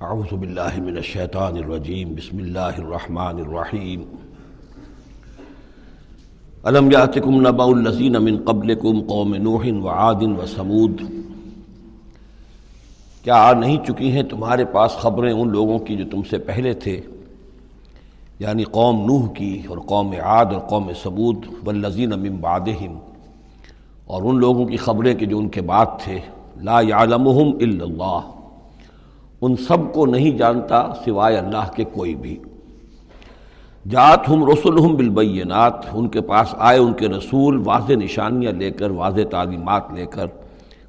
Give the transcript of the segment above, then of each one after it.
اعوذ باللہ من الشیطان الرجیم، بسم اللہ الرحمن الرحیم۔ علم یاتکم نبأ الذین من قبلکم قوم نوح وعاد وسمود کیا آ نہیں چکی ہیں تمہارے پاس خبریں ان لوگوں کی جو تم سے پہلے تھے؟ یعنی قوم نوح کی اور قوم عاد اور قوم سمود والذین من بعدہم۔ اور ان لوگوں کی خبریں کہ جو ان کے بعد تھے۔ لا یعلمہم الا اللہ۔ ان سب کو نہیں جانتا سوائے اللہ کے کوئی بھی۔ جات ہم رسول ہم بالبینات، ان کے پاس آئے ان کے رسول، واضح نشانیاں لے کر، واضح تعلیمات لے کر۔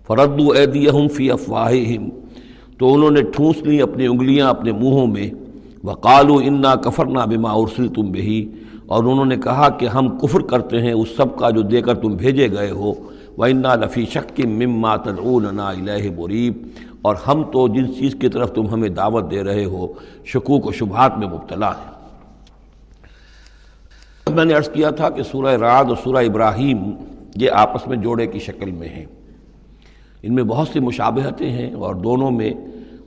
فرد و ہم فی افواہم تو انہوں نے ٹھونس لی اپنی انگلیاں اپنے منہوں میں۔ وقال و انا کفرنا بما ارسل تم بہی، اور انہوں نے کہا کہ ہم کفر کرتے ہیں، اس سب کا جو دے کر تم بھیجے گئے ہو۔ وہ انا لفی شک مما تدعوننا الیہ مریب اور ہم تو جن چیز کی طرف تم ہمیں دعوت دے رہے ہو، شکوک و شبہات میں مبتلا ہے میں نے عرض کیا تھا کہ سورہ رعد اور سورہ ابراہیم یہ آپس میں جوڑے کی شکل میں ہیں۔ ان میں بہت سی مشابہتیں ہیں اور دونوں میں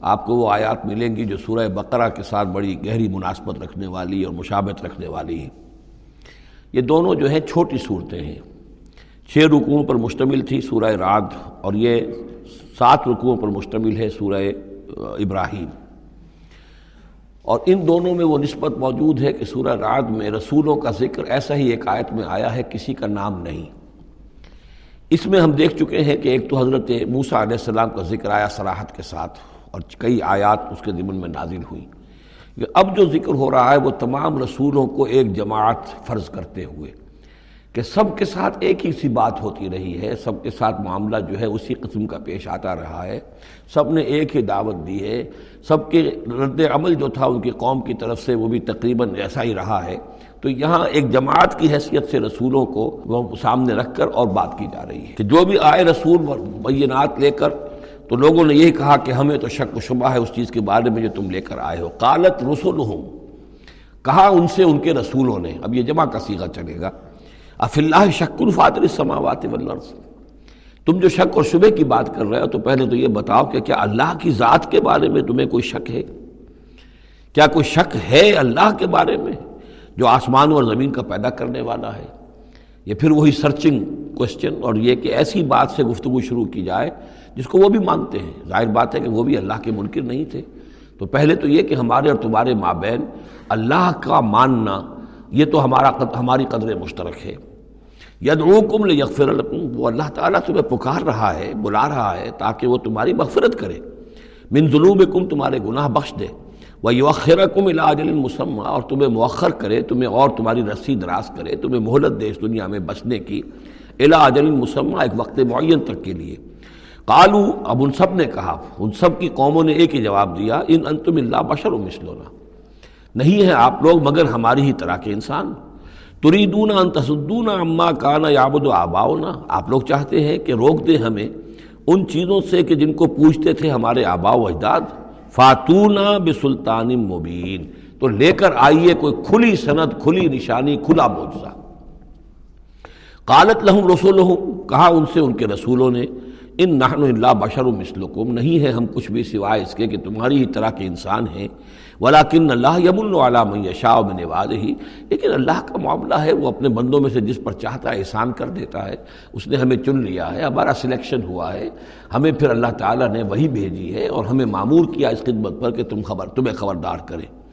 آپ کو وہ آیات ملیں گی جو سورہ بقرہ کے ساتھ بڑی گہری مناسبت رکھنے والی اور مشابت رکھنے والی ہیں۔ یہ دونوں جو ہیں چھوٹی صورتیں ہیں۔ چھ رکوعوں پر مشتمل تھی سورہ رعد اور یہ سات رکوعوں پر مشتمل ہے سورہ ابراہیم۔ اور ان دونوں میں وہ نسبت موجود ہے کہ سورہ رعد میں رسولوں کا ذکر ایسا ہی ایک آیت میں آیا ہے، کسی کا نام نہیں۔ اس میں ہم دیکھ چکے ہیں کہ ایک تو حضرت موسیٰ علیہ السلام کا ذکر آیا سراحت کے ساتھ اور کئی آیات اس کے ضمن میں نازل ہوئی اب جو ذکر ہو رہا ہے، وہ تمام رسولوں کو ایک جماعت فرض کرتے ہوئے۔ کہ سب کے ساتھ ایک ہی سی بات ہوتی رہی ہے، سب کے ساتھ معاملہ جو ہے اسی قسم کا پیش آتا رہا ہے۔ سب نے ایک ہی دعوت دی ہے۔ سب کے رد عمل جو تھا ان کی قوم کی طرف سے وہ بھی تقریباً ایسا ہی رہا ہے۔ تو یہاں ایک جماعت کی حیثیت سے رسولوں کو وہ سامنے رکھ کر اور بات کی جا رہی ہے کہ جو بھی آئے رسول بینات لے کر، تو لوگوں نے یہی کہا کہ ہمیں تو شک و شبہ ہے اس چیز کے بارے میں جو تم لے کر آئے ہو۔ قالت رسول ہوں کہا ان سے ان کے رسولوں نے۔ اب یہ جمع کا سیغہ چلے گا۔ اف اللہ شک الفاطر السماوات والارض۔ تم جو شک اور شبے کی بات کر رہے ہو تو پہلے تو یہ بتاؤ کہ کیا اللہ کی ذات کے بارے میں تمہیں کوئی شک ہے؟ کیا کوئی شک ہے اللہ کے بارے میں جو آسمان اور زمین کا پیدا کرنے والا ہے؟ یہ پھر وہی سرچنگ کوشچن اور یہ کہ ایسی بات سے گفتگو شروع کی جائے جس کو وہ بھی مانتے ہیں۔ ظاہر بات ہے کہ وہ بھی اللہ کے منکر نہیں تھے۔ تو پہلے تو یہ کہ ہمارے اور تمہارے مابین اللہ کا ماننا یہ تو ہمارا ہماری قدر مشترک ہے۔ یدعوکم لیغفر لکم، وہ اللہ تعالیٰ تمہیں پکار رہا ہے، بلا رہا ہے، تاکہ وہ تمہاری مغفرت کرے۔ من ذنوبکم، تمہارے گناہ بخش دے۔ وہ یوخرکم الاجل مسمہ، اور تمہیں مؤخر کرے، تمہیں اور تمہاری رسی دراز کرے، تمہیں مہلت دے اس دنیا میں بچنے کی۔ الاجل مسمہ، ایک وقت معین تک کے لیے۔ قالو اب ان سب نے کہا، ان سب کی قوموں نے ایک ہی جواب دیا، ان انتم اللہ بشر و مثلونا نہیں ہے آپ لوگ، مگر ہماری ہی طرح کے انسان۔ تریدون ان تصدون اما کانا یابد و آباؤنا۔ آپ لوگ چاہتے ہیں کہ روک دیں ہمیں ان چیزوں سے کہ جن کو پوچھتے تھے ہمارے آبا و اجداد۔ فاتونا بسلطان مبین تو لے کر آئیے کوئی کھلی سند، کھلی نشانی، کھلا معجزہ۔ قالت لہم رسولہم کہا ان سے ان کے رسولوں نے ان نحن اللہ بشر مثلکم، نہیں ہے ہم کچھ بھی سوائے اس کے کہ تمہاری ہی طرح کے انسان ہیں۔ ولاکن اللہ یم اللہ من یشاء من ہی لیکن اللہ کا معاملہ ہے، وہ اپنے بندوں میں سے جس پر چاہتا ہے احسان کر دیتا ہے۔ اس نے ہمیں چن لیا ہے، ہمارا سلیکشن ہوا ہے۔ ہمیں پھر اللہ تعالیٰ نے وہی بھیجی ہے اور ہمیں معمور کیا اس خدمت پر کہ تم خبر، تمہیں خبردار کریں۔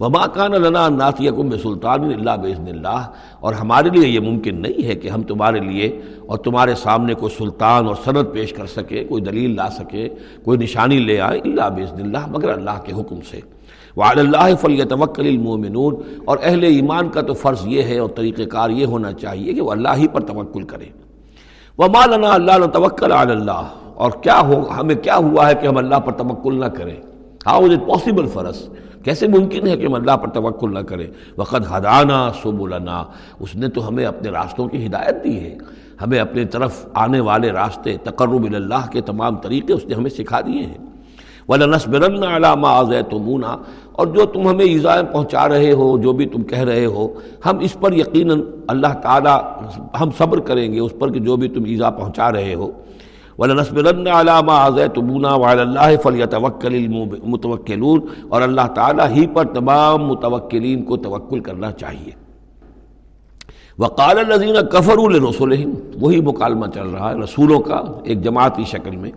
وما کان لنا ناتیکم بسلطان اللہ بزن اللہ۔ اور ہمارے لیے یہ ممکن نہیں ہے کہ ہم تمہارے لیے اور تمہارے سامنے کوئی سلطان اور صنعت پیش کر سکے، کوئی دلیل لا سکے، کوئی نشانی لے آئے اللہ بزن اللہ۔ مگر اللہ کے حکم سے۔ وعلی اللہ فلی توکل المومنون اور اہل ایمان کا تو فرض یہ ہے اور طریقہ کار یہ ہونا چاہیے کہ وہ اللہ ہی پر توکل کرے۔ وما لنا اللہ توکل علی اللہ۔ اور کیا ہو، ہمیں کیا ہوا ہے کہ ہم اللہ پر توکل نہ کریں؟ ہاؤ از اٹ پاسبل فرس کیسے ممکن ہے کہ ہم اللہ پر توکل نہ کریں؟ وقت ہدانہ سبلنا۔ اس نے تو ہمیں اپنے راستوں کی ہدایت دی ہے۔ ہمیں اپنے طرف آنے والے راستے تقرب اللہ کے تمام طریقے اس نے ہمیں سکھا دیے ہیں۔ وَلَنَسْبِرَنَّ عَلَى مَا عَزَيْتُمُونَا اور جو تم ہمیں ایزائیں پہنچا رہے ہو، جو بھی تم کہہ رہے ہو، ہم اس پر یقیناً اللہ تعالیٰ ہم صبر کریں گے۔ اس پر کہ جو بھی تم ایزا پہنچا رہے ہو۔ ولنسبرن علامہ آزۂ تبونا وعلی اللہ فلیتوکل المتوکلون اور اللہ تعالیٰ ہی پر تمام متوکلین کو توکل کرنا چاہیے۔ وقال الزین کفر الرسول وہی مکالمہ چل رہا ہے رسولوں کا ایک جماعتی شکل میں،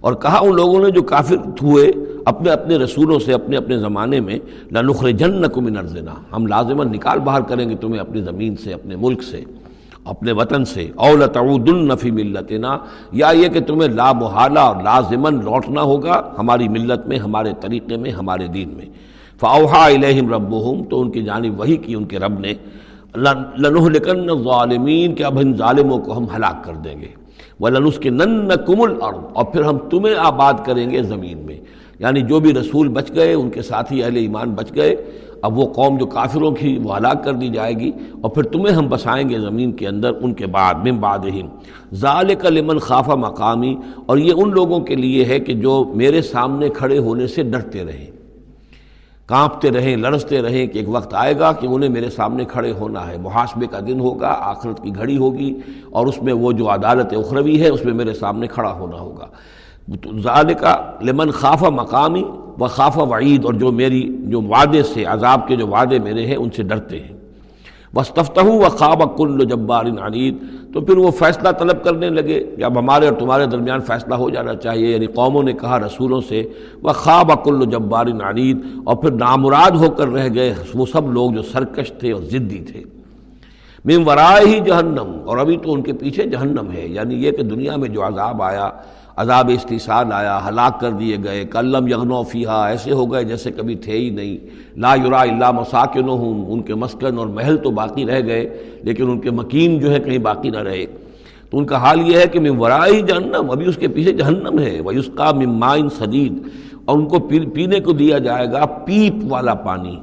اور کہا ان لوگوں نے جو کافر ہوئے اپنے اپنے رسولوں سے اپنے اپنے زمانے میں لنخر جن من ارزنا ہم لازماً نکال باہر کریں گے تمہیں اپنی زمین سے، اپنے ملک سے۔ اپنے وطن سے۔ اولتعود النفی ملتنا۔ یا یہ کہ تمہیں لا محالہ اور لازماً لوٹنا ہوگا ہماری ملت میں، ہمارے طریقے میں، ہمارے دین میں۔ فاوحا الہم ربہم، تو ان کی جانب وہی کی ان کے رب نے۔ لنحلکن الظالمین، کہ اب ان ظالموں کو ہم ہلاک کر دیں گے۔ وَلَنُسْكِ نَنَّكُمُ الْأَرْض اور پھر ہم تمہیں آباد کریں گے زمین میں۔ یعنی جو بھی رسول بچ گئے، ان کے ساتھی اہل ایمان بچ گئے۔ اب وہ قوم جو کافروں کی وہ ہلاک کر دی جائے گی اور پھر تمہیں ہم بسائیں گے زمین کے اندر ان کے بعد، من بعدہم۔ ذالک لمن خافہ مقامی، اور یہ ان لوگوں کے لیے ہے کہ جو میرے سامنے کھڑے ہونے سے ڈرتے رہیں۔ کانپتے رہیں، لڑستے رہیں کہ ایک وقت آئے گا کہ انہیں میرے سامنے کھڑے ہونا ہے۔ محاسبے کا دن ہوگا، آخرت کی گھڑی ہوگی اور اس میں وہ جو عدالت اخروی ہے، اس میں میرے سامنے کھڑا ہونا ہوگا۔ ذالکہ لمن خافہ مقامی و خافہ وعید، اور جو میری، جو وعدے سے، عذاب کے جو وعدے میرے ہیں، ان سے ڈرتے ہیں۔ بس تفتہ و خواب کل جبار عنید تو پھر وہ فیصلہ طلب کرنے لگے۔ یا اب ہمارے اور تمہارے درمیان فیصلہ ہو جانا چاہیے۔ یعنی قوموں نے کہا رسولوں سے وہ خواب کل جبار عنید اور پھر نامراد ہو کر رہ گئے وہ سب لوگ جو سرکش تھے اور ضدی تھے۔ مم ورائے ہی جہنم اور ابھی تو ان کے پیچھے جہنم ہے۔ یعنی یہ کہ دنیا میں جو عذاب آیا عذاب استحصال آیا، ہلاک کر دیے گئے کلم یغنو فیحا ایسے ہو گئے جیسے کبھی تھے ہی نہیں۔ لا یرا اللہ مساکن ہوں ان کے مسکن اور محل تو باقی رہ گئے، لیکن ان کے مکین جو ہے کہیں باقی نہ رہے۔ تو ان کا حال یہ ہے کہ میں ورائی جہنم، ابھی اس کے پیچھے جہنم ہے۔ وہ اس کا ممائن صدید اور ان کو پینے کو دیا جائے گا پیپ والا پانی۔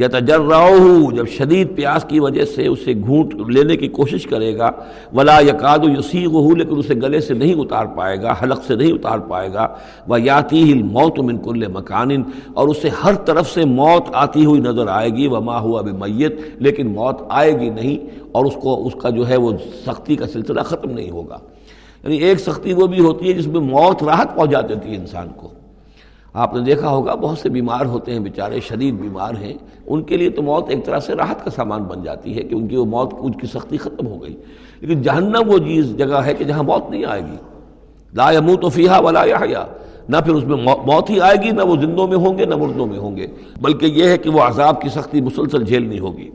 یا تجر ہوں جب شدید پیاس کی وجہ سے اسے گھونٹ لینے کی کوشش کرے گا، ولا یقاد یسی وہ لیکن اسے گلے سے نہیں اتار پائے گا، حلق سے نہیں اتار پائے گا وہ یاتی ہی موت من کل مکان اور اسے ہر طرف سے موت آتی ہوئی نظر آئے گی وہ ہوا اب میت لیکن موت آئے گی نہیں، اور اس کو، اس کا جو ہے وہ سختی کا سلسلہ ختم نہیں ہوگا۔ یعنی ایک سختی وہ بھی ہوتی ہے جس میں موت راحت پہنچا دیتی ہے انسان کو۔ آپ نے دیکھا ہوگا بہت سے بیمار ہوتے ہیں، بیچارے شدید بیمار ہیں۔ ان کے لیے تو موت ایک طرح سے راحت کا سامان بن جاتی ہے کہ ان کی وہ موت ان کی سختی ختم ہو گئی۔ لیکن جہنم وہ چیز، جگہ ہے کہ جہاں موت نہیں آئے گی۔ لا یموت و فیحا ولا یا نہ پھر اس میں موت ہی آئے گی، نہ وہ زندوں میں ہوں گے، نہ مردوں میں ہوں گے۔ بلکہ یہ ہے کہ وہ عذاب کی سختی مسلسل جھیلنی ہوگی۔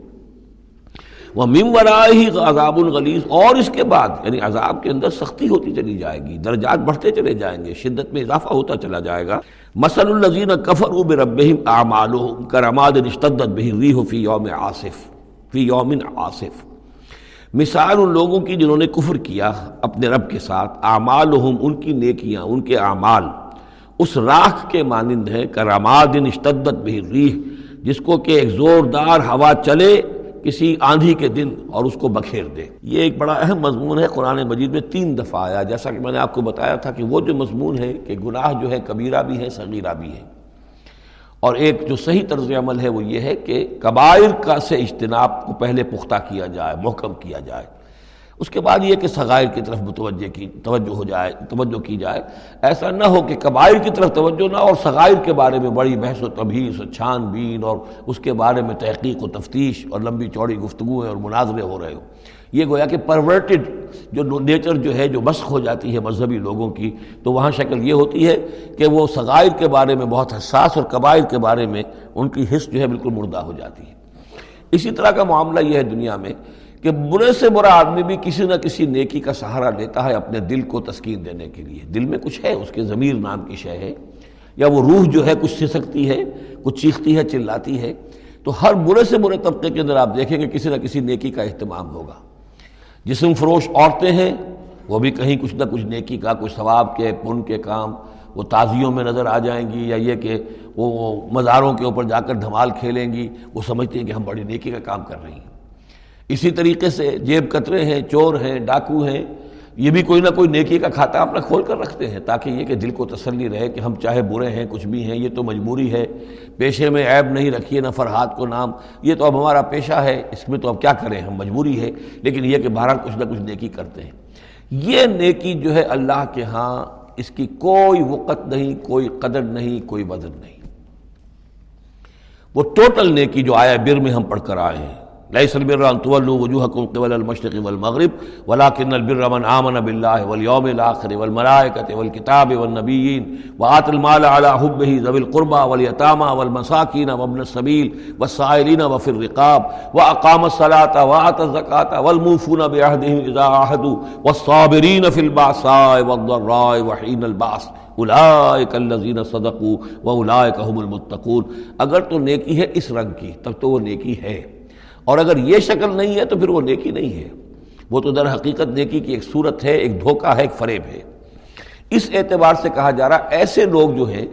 وہ مم ہی عذاب الغلیظ اور اس کے بعد یعنی عذاب کے اندر سختی ہوتی چلی جائے گی، درجات بڑھتے چلے جائیں گے، شدت میں اضافہ ہوتا چلا جائے گا۔ مسل الزین کفر اب رب اعمال کرماد اشتدت بہ فی یوم آصف فی یومن آصف مثال ان لوگوں کی جنہوں نے کفر کیا اپنے رب کے ساتھ اعمال ان کی نیکیاں، ان کے اعمال۔ اس راکھ کے مانند ہیں کراماد اشتدت بہ ریح، جس کو کہ ایک زوردار ہوا چلے کسی آندھی کے دن اور اس کو بکھیر دے۔ یہ ایک بڑا اہم مضمون ہے۔ قرآن مجید میں تین دفعہ آیا، جیسا کہ میں نے آپ کو بتایا تھا کہ وہ جو مضمون ہے کہ گناہ جو ہے، کبیرہ بھی ہے، صغیرہ بھی ہے۔ اور ایک جو صحیح طرز عمل ہے وہ یہ ہے کہ کبائر کا سے اجتناب کو پہلے پختہ کیا جائے، محکم کیا جائے۔ اس کے بعد یہ کہ صغائر کی طرف متوجہ کی توجہ ہو جائے توجہ کی جائے۔ ایسا نہ ہو کہ قبائل کی طرف توجہ نہ اور صغائر کے بارے میں بڑی بحث و تبھیس و چھان بین اور اس کے بارے میں تحقیق و تفتیش اور لمبی چوڑی گفتگویں اور مناظرے ہو رہے ہو یہ گویا کہ پرورٹڈ جو نیچر جو ہے، جو مسخ ہو جاتی ہے مذہبی لوگوں کی، تو وہاں شکل یہ ہوتی ہے کہ وہ صغائر کے بارے میں بہت حساس اور قبائل کے بارے میں ان کی حص جو ہے بالکل مردہ ہو جاتی ہے۔ اسی طرح کا معاملہ یہ ہے دنیا میں کہ برے سے برا آدمی بھی کسی نہ کسی نیکی کا سہارا لیتا ہے اپنے دل کو تسکین دینے کے لیے۔ دل میں کچھ ہے، اس کے ضمیر نام کی شے ہے۔ یا وہ روح جو ہے کچھ سسکتی ہے، کچھ چیختی ہے، چلاتی ہے۔ تو ہر برے سے برے طبقے کے اندر آپ دیکھیں گے کسی نہ کسی نیکی کا اہتمام ہوگا۔ جسم فروش عورتیں ہیں، وہ بھی کہیں کچھ نہ کچھ نیکی کا، کچھ ثواب کے، پن کے کام۔ وہ تازیوں میں نظر آ جائیں گی یا یہ کہ وہ مزاروں کے اوپر جا کر دھمال کھیلیں گی۔ وہ سمجھتی ہیں کہ ہم بڑی نیکی کا کام کر رہی ہیں۔ اسی طریقے سے جیب کترے ہیں، چور ہیں، ڈاکو ہیں، یہ بھی کوئی نہ کوئی نیکی کا کھاتا اپنا کھول کر رکھتے ہیں تاکہ یہ کہ دل کو تسلی رہے کہ ہم چاہے برے ہیں، کچھ بھی ہیں، یہ تو مجبوری ہے۔ پیشے میں عیب نہیں رکھیے نہ فرحات کو نام۔ یہ تو اب ہمارا پیشہ ہے، اس میں تو اب کیا کریں ہم؟ مجبوری ہے۔ لیکن یہ کہ بہرحال کچھ نہ کچھ نیکی کرتے ہیں۔ یہ نیکی جو ہے اللہ کے ہاں اس کی کوئی وقت نہیں، کوئی قدر نہیں، کوئی وزن نہیں۔ وہ ٹوٹل نیکی جو آیا بر میں ہم پڑھ کر آئے ہیں۔ ليس البر ان تولوا وجوهكم قبل المشرق والمغرب، ولكن البر من آمن بالله واليوم الآخر والملائكة والكتاب والنبيين وآت المال على حبه ذوي القربى واليتامى والمساكين وابن السبيل والسائلين وفي الرقاب وأقام الصلاة وآت الزكاة والموفون بعهدهم إذا عاهدوا والصابرين في البعصاء والضراء وحين البعث اولئک الذین صدقوا واولئک هم المتقون. اگر تو نیکی ہے اس رنگ کی، تب تو وہ نیکی ہے۔ اور اگر یہ شکل نہیں ہے تو پھر وہ نیکی نہیں ہے۔ وہ تو در حقیقت نیکی کی ایک صورت ہے، ایک دھوکہ ہے، ایک فریب ہے۔ اس اعتبار سے کہا جا رہا، ایسے لوگ جو ہیں،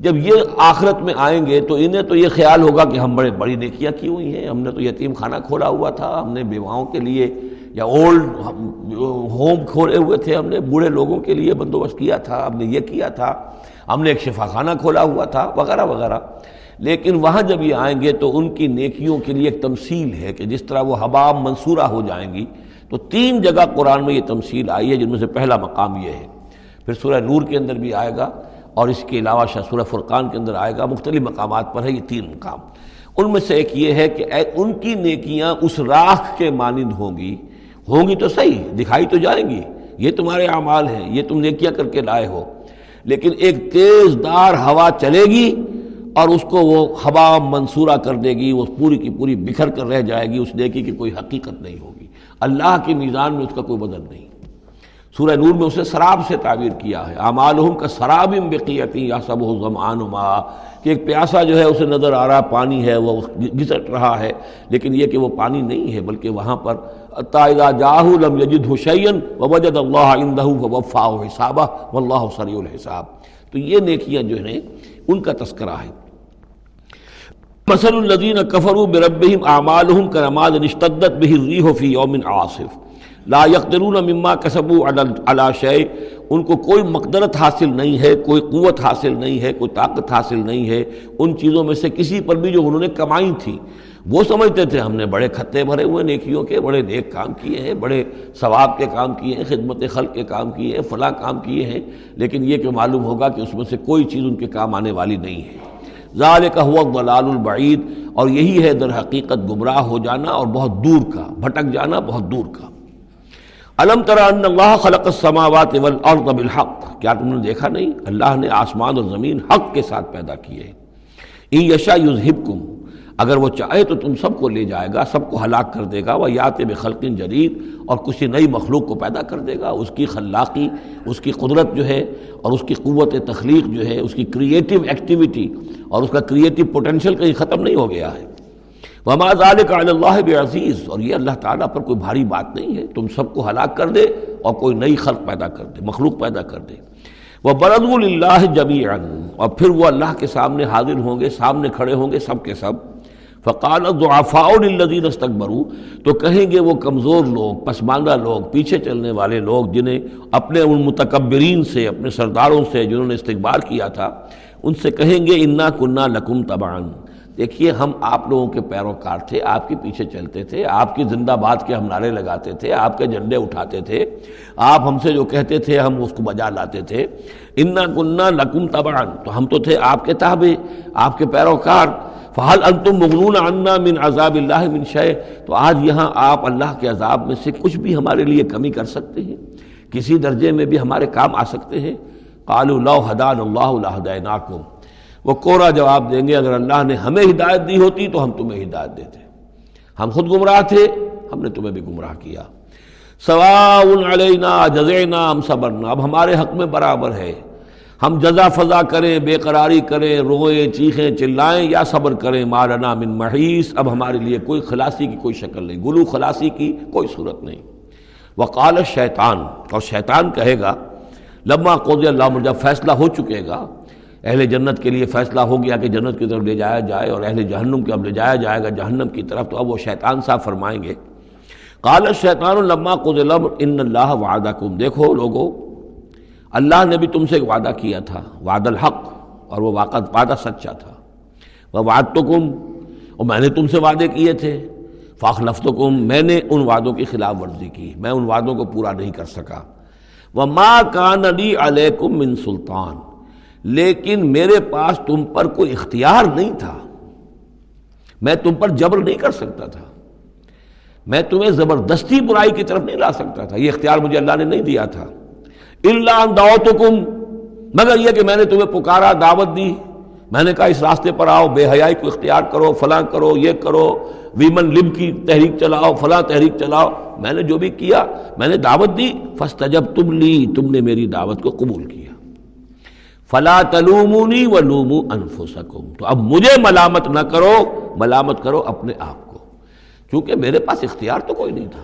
جب یہ آخرت میں آئیں گے تو انہیں تو یہ خیال ہوگا کہ ہم بڑے، بڑی نیکیاں کی ہوئی ہیں؟ ہم نے تو یتیم خانہ کھولا ہوا تھا، ہم نے بیواؤں کے لیے یا اولڈ ہوم کھولے ہوئے تھے، ہم نے بوڑھے لوگوں کے لیے بندوبست کیا تھا، ہم نے یہ کیا تھا۔ ہم نے ایک شفا خانہ کھولا ہوا تھا، وغیرہ وغیرہ۔ لیکن وہاں جب یہ آئیں گے تو ان کی نیکیوں کے لیے ایک تمثیل ہے کہ جس طرح وہ حباب منصورہ ہو جائیں گی، تو تین جگہ قرآن میں یہ تمثیل آئی ہے جن میں سے پہلا مقام یہ ہے۔ پھر سورہ نور کے اندر بھی آئے گا اور اس کے علاوہ شاہ سورہ فرقان کے اندر آئے گا۔ مختلف مقامات پر ہے یہ تین مقام۔ ان میں سے ایک یہ ہے کہ ان کی نیکیاں اس راکھ کے مانند ہوں گی۔ ہوں گی تو صحیح، دکھائی تو جائیں گی۔ یہ تمہارے اعمال ہیں، یہ تم نیکیاں کر کے لائے ہو۔ لیکن ایک تیز دار ہوا چلے گی اور اس کو وہ ہوا منصورہ کر دے گی، وہ پوری کی پوری بکھر کر رہ جائے گی، اس نیکی کی کوئی حقیقت نہیں ہوگی۔ اللہ کی میزان میں اس کا کوئی بدل نہیں۔ سورہ نور میں اسے سراب سے تعبیر کیا ہے۔ اعمالہم کا سراب بقیتی یا سب و زمان کہ ایک پیاسا جو ہے، اسے نظر آ رہا پانی ہے، وہ گھسٹ رہا ہے۔ لیکن یہ کہ وہ پانی نہیں ہے، بلکہ وہاں پر تائدہ جاہ لم یجد حسین و وجد اللہ عندہ وفا حسابہ۔ واللہ سریع الحساب۔ تو یہ نیکیاں جو ہیں، ان کا تذکرہ ہے۔ مثل الذین کفروا بربہم اعمالہم کرماد نشتدت به الریح فی یوم عاصف۔ لا یقدرون مما کسبوا علی شیء ان کو کوئی مقدرت حاصل نہیں ہے، کوئی قوت حاصل نہیں ہے، کوئی طاقت حاصل نہیں ہے۔ ان چیزوں میں سے کسی پر بھی جو انہوں نے کمائی تھی، وہ سمجھتے تھے، ہم نے بڑے خطے بھرے ہوئے، نیکیوں کے بڑے نیک کام کیے ہیں، بڑے ثواب کے کام کیے ہیں، خدمت خلق کے کام کیے ہیں، فلاں کام کیے ہیں۔ لیکن یہ کہ معلوم ہوگا کہ اس میں سے کوئی چیز ان کے کام آنے والی نہیں ہے۔ ظال کا ہوا ضلال البعید۔ اور یہی ہے در حقیقت گمراہ ہو جانا اور بہت دور کا، بھٹک جانا بہت دور کا۔ علم ترا ان اللہ خلق السماوات والارض بالحق۔ کیا تم نے دیکھا نہیں؟ اللہ نے آسمان اور زمین حق کے ساتھ پیدا کیے۔ ان یشا یذہبکم۔ اگر وہ چاہے تو تم سب کو لے جائے گا، سب کو ہلاک کر دے گا وہ یات بخلقن جدید، اور کسی نئی مخلوق کو پیدا کر دے گا۔ اس کی خلاقی، اس کی قدرت جو ہے، اور اس کی قوت تخلیق جو ہے، اس کی کریٹیو ایکٹیویٹی اور اس کا کریٹیو پوٹینشیل کہیں ختم نہیں ہو گیا ہے۔ وہ ذالک علی اللہ عزیز اور یہ اللہ تعالیٰ پر کوئی بھاری بات نہیں ہے۔ تم سب کو ہلاک کر دے اور کوئی نئی خلق پیدا کر دے، مخلوق پیدا کر دے۔ وہ برد اللہ جمی اور پھر وہ اللہ کے سامنے حاضر ہوں گے، سامنے کھڑے ہوں گے، سب کے سب۔ فقال ضعفاء للذین استكبروا تو کہیں گے وہ کمزور لوگ، پسماندہ لوگ، پیچھے چلنے والے لوگ جنہیں اپنے ان متکبرین سے، اپنے سرداروں سے جنہوں نے استقبال کیا تھا، ان سے کہیں گے، انا کنہ لکم تبان دیکھیے، ہم آپ لوگوں کے پیروکار تھے، آپ کے پیچھے چلتے تھے، آپ کی زندہ باد کے ہم نعرے لگاتے تھے، آپ کے جھنڈے اٹھاتے تھے، آپ ہم سے جو کہتے تھے، ہم اس کو بجا لاتے تھے۔ انا کنہ لکم تبان تو ہم تو تھے آپ کے تابع، آپ کے پیروکار فحل انتم مغنون عنا من عذاب اللہ من شے تو آج یہاں آپ اللہ کے عذاب میں سے کچھ بھی ہمارے لیے کمی کر سکتے ہیں۔ کسی درجے میں بھی ہمارے کام آ سکتے ہیں۔ قالوا لو حدان اللہ لہدیناکم وہ کورا جواب دیں گے، اگر اللہ نے ہمیں ہدایت دی ہوتی تو ہم تمہیں ہدایت دیتے۔ ہم خود گمراہ تھے، ہم نے تمہیں بھی گمراہ کیا۔ سواء علینا جزینا ہم صبرنا۔ اب ہمارے حق میں برابر ہے۔ ہم جزا فضا کریں، بے قراری کریں، روئیں، چیخیں، چلائیں یا صبر کریں۔ مارنا من محیث اب ہمارے لیے کوئی خلاصی کی کوئی شکل نہیں، گلو خلاصی کی کوئی صورت نہیں۔ وقال شیطان اور شیطان کہے گا لمحہ قوض اللہ جب فیصلہ ہو چکے گا۔ اہل جنت کے لیے فیصلہ ہو گیا کہ جنت کی طرف لے جایا جائے اور اہل جہنم کے اب لے جایا جائے گا، جہنم کی طرف۔ تو اب وہ شیطان صاحب فرمائیں گے، قال شیطان الما قد ان اللہ وعدہ کم دیکھو لوگو، اللہ نے بھی تم سے ایک وعدہ کیا تھا، وعد الحق، اور وہ واقع وعدہ سچا تھا۔ وہ وعد تو کم اور میں نے تم سے وعدے کیے تھے۔ فاخ لفتکم میں نے ان وعدوں کی خلاف ورزی کی، میں ان وعدوں کو پورا نہیں کر سکا۔ وہ ماں کان علی علیکم من سلطان۔ لیکن میرے پاس تم پر کوئی اختیار نہیں تھا۔ میں تم پر جبر نہیں کر سکتا تھا۔ میں تمہیں زبردستی برائی کی طرف نہیں لا سکتا تھا۔ یہ اختیار مجھے اللہ نے نہیں دیا تھا۔ اللہ دعوتکم مگر یہ کہ میں نے تمہیں پکارا، دعوت دی۔ میں نے کہا، اس راستے پر آؤ، بے حیائی کو اختیار کرو، فلاں کرو، یہ کرو۔ ویمن لب کی تحریک چلاؤ، فلاں تحریک چلاؤ۔ میں نے جو بھی کیا، میں نے دعوت دی۔ فسٹ جب تم لی تم نے میری دعوت کو قبول کیا۔ فلا تلومونی و لومو انفسکم۔ تو اب مجھے ملامت نہ کرو، ملامت کرو اپنے آپ کو۔ کیونکہ میرے پاس اختیار تو کوئی نہیں تھا۔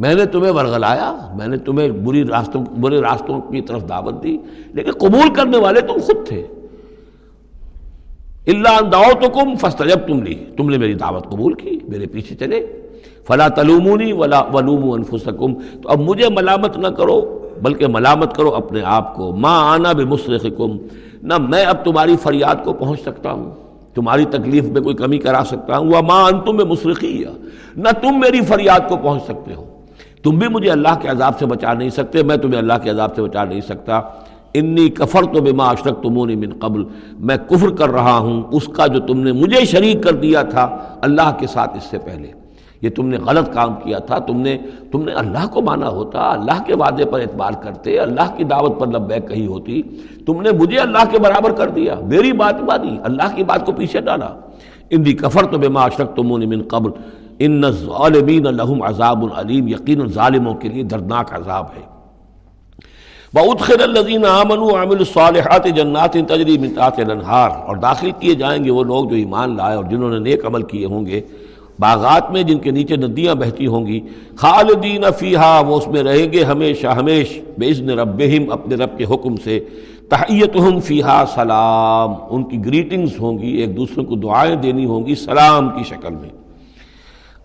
میں نے تمہیں ورغلایا، میں نے تمہیں بری راستوں برے راستوں کی طرف دعوت دی، لیکن قبول کرنے والے تم خود تھے۔ اللہ انداؤ تو کم فسٹ جب تم لی۔ تم نے میری دعوت قبول کی، میرے پیچھے چلے۔ فلا تلومونی ولا ولوم انفسکم۔ تو اب مجھے ملامت نہ کرو۔ بلکہ ملامت کرو اپنے آپ کو۔ ماں آنا بے نہ میں اب تمہاری فریاد کو پہنچ سکتا ہوں، تمہاری تکلیف میں کوئی کمی کرا سکتا ہوں۔ وہ ماں ان تم میں نہ تم میری فریاد کو پہنچ سکتے ہو۔ تم بھی مجھے اللہ کے عذاب سے بچا نہیں سکتے، میں تمہیں اللہ کے عذاب سے بچا نہیں سکتا۔ انی کفر تو بے ماں اشرک تمونی من قبل۔ میں کفر کر رہا ہوں، اس کا جو تم نے مجھے شریک کر دیا تھا اللہ کے ساتھ اس سے پہلے۔ یہ تم نے غلط کام کیا تھا، تم نے تم نے اللہ کو مانا ہوتا، اللہ کے وعدے پر اعتبار کرتے، اللہ کی دعوت پر لبیک کہی ہوتی، تم نے مجھے اللہ کے برابر کر دیا، میری بات مانی، اللہ کی بات کو پیچھے ڈالا۔ ان کفر تو بے اشرک تمون من قبل، ان ظالمین لہم عذاب العلیم یقین ظالموں کے لیے دردناک عذاب ہے۔ الَّذِينَ آمَنُوا وَعَمِلُوا الصَّالِحَاتِ جَنَّاتٍ تَجْرِي مِن تَحْتِهَا الْأَنْهَارُ۔ اور داخل کیے جائیں گے وہ لوگ جو ایمان لائے اور جنہوں نے نیک عمل کیے ہوں گے۔ باغات میں جن کے نیچے ندیاں بہتی ہوں گی، خالدین فیہا، وہ اس میں رہیں گے ہمیشہ ہمیش بِإِذْنِ رَبِّهِمْ اپنے رب کے حکم سے۔ تحیتہم فیہا سلام، ان کی گریٹنگز ہوں گی، ایک دوسرے کو دعائیں دینی ہوں گی سلام کی شکل میں۔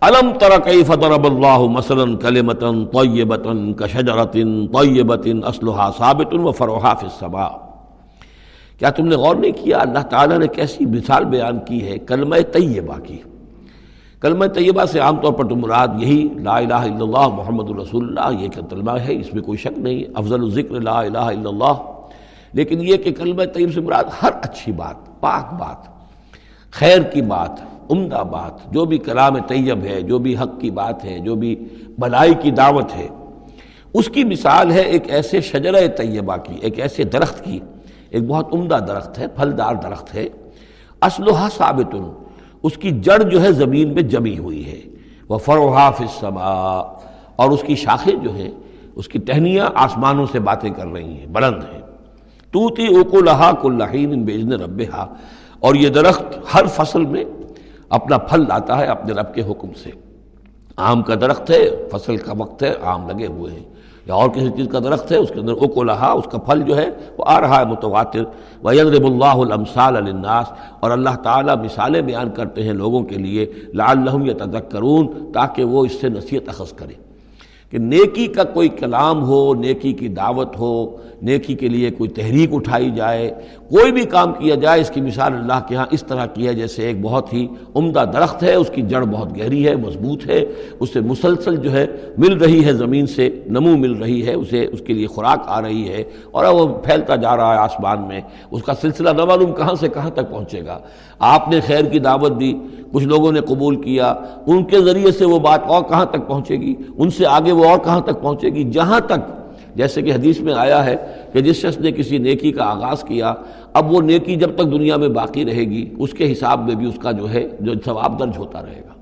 علم تر کیف ضرب اللہ مثلا کلمتا طیبتا کشجرت طیبت اصلها ثابت و فروحا فی السماء۔ کیا تم نے غور نہیں کیا؟ اللہ تعالیٰ نے کیسی مثال بیان کی ہے، کلمہ طیبہ کی۔ کلمہ طیبہ سے عام طور پر تو مراد یہی لا الہ الا اللہ محمد الرسول اللہ، یہ کلمہ ہے، اس میں کوئی شک نہیں، افضل الذکر لا الہ الا اللہ۔ لیکن یہ کہ کلمہ طیب سے مراد ہر اچھی بات، پاک بات، خیر کی بات، عمدہ بات، جو بھی کلام طیب ہے، جو بھی حق کی بات ہے، جو بھی بلائی کی دعوت ہے، اس کی مثال ہے ایک ایسے شجرہ طیبہ کی، ایک ایسے درخت کی۔ ایک بہت عمدہ درخت ہے، پھلدار درخت ہے۔ اسلحہ ثابت اس کی جڑ جو ہے زمین میں جمی ہوئی ہے۔ وہ فروحا فما اور اس کی شاخیں جو ہیں، اس کی ٹہنیاں آسمانوں سے باتیں کر رہی ہیں، بلند ہیں۔ تو تی اوکو لہا کلین بیجن رب اور یہ درخت ہر فصل میں اپنا پھل لاتا ہے اپنے رب کے حکم سے۔ آم کا درخت ہے، فصل کا وقت ہے، آم لگے ہوئے ہیں۔ یا اور کسی چیز کا درخت ہے، اس کے اندر اکو لہا اس کا پھل جو ہے، وہ آ رہا ہے متواتر۔ وَيَضْرِبُ اللَّهُ الْأَمْثَالَ لِلنَّاسِ۔ اور اللہ تعالیٰ مثالیں بیان کرتے ہیں لوگوں کے لیے لعلہم یتذکرون تاکہ وہ اس سے نصیحت اخذ کریں۔ کہ نیکی کا کوئی کلام ہو، نیکی کی دعوت ہو، نیکی کے لیے کوئی تحریک اٹھائی جائے، کوئی بھی کام کیا جائے، اس کی مثال اللہ کے ہاں اس طرح کی ہے، جیسے ایک بہت ہی عمدہ درخت ہے، اس کی جڑ بہت گہری ہے، مضبوط ہے اس سے مسلسل جو ہے مل رہی ہے، زمین سے نمو مل رہی ہے، اسے، اس کے لیے خوراک آ رہی ہے، اور وہ پھیلتا جا رہا ہے آسمان میں۔ اس کا سلسلہ نہ معلوم کہاں سے کہاں تک پہنچے گا۔ آپ نے خیر کی دعوت دی کچھ لوگوں نے قبول کیا، ان کے ذریعے سے وہ بات اور کہاں تک پہنچے گی؟ ان سے آگے وہ اور کہاں تک پہنچے گی؟ جہاں تک، جیسے کہ حدیث میں آیا ہے کہ جس شخص نے کسی نیکی کا آغاز کیا، اب وہ نیکی جب تک دنیا میں باقی رہے گی، اس کے حساب میں بھی اس کا جو ہے، جو ثواب درج ہوتا رہے گا۔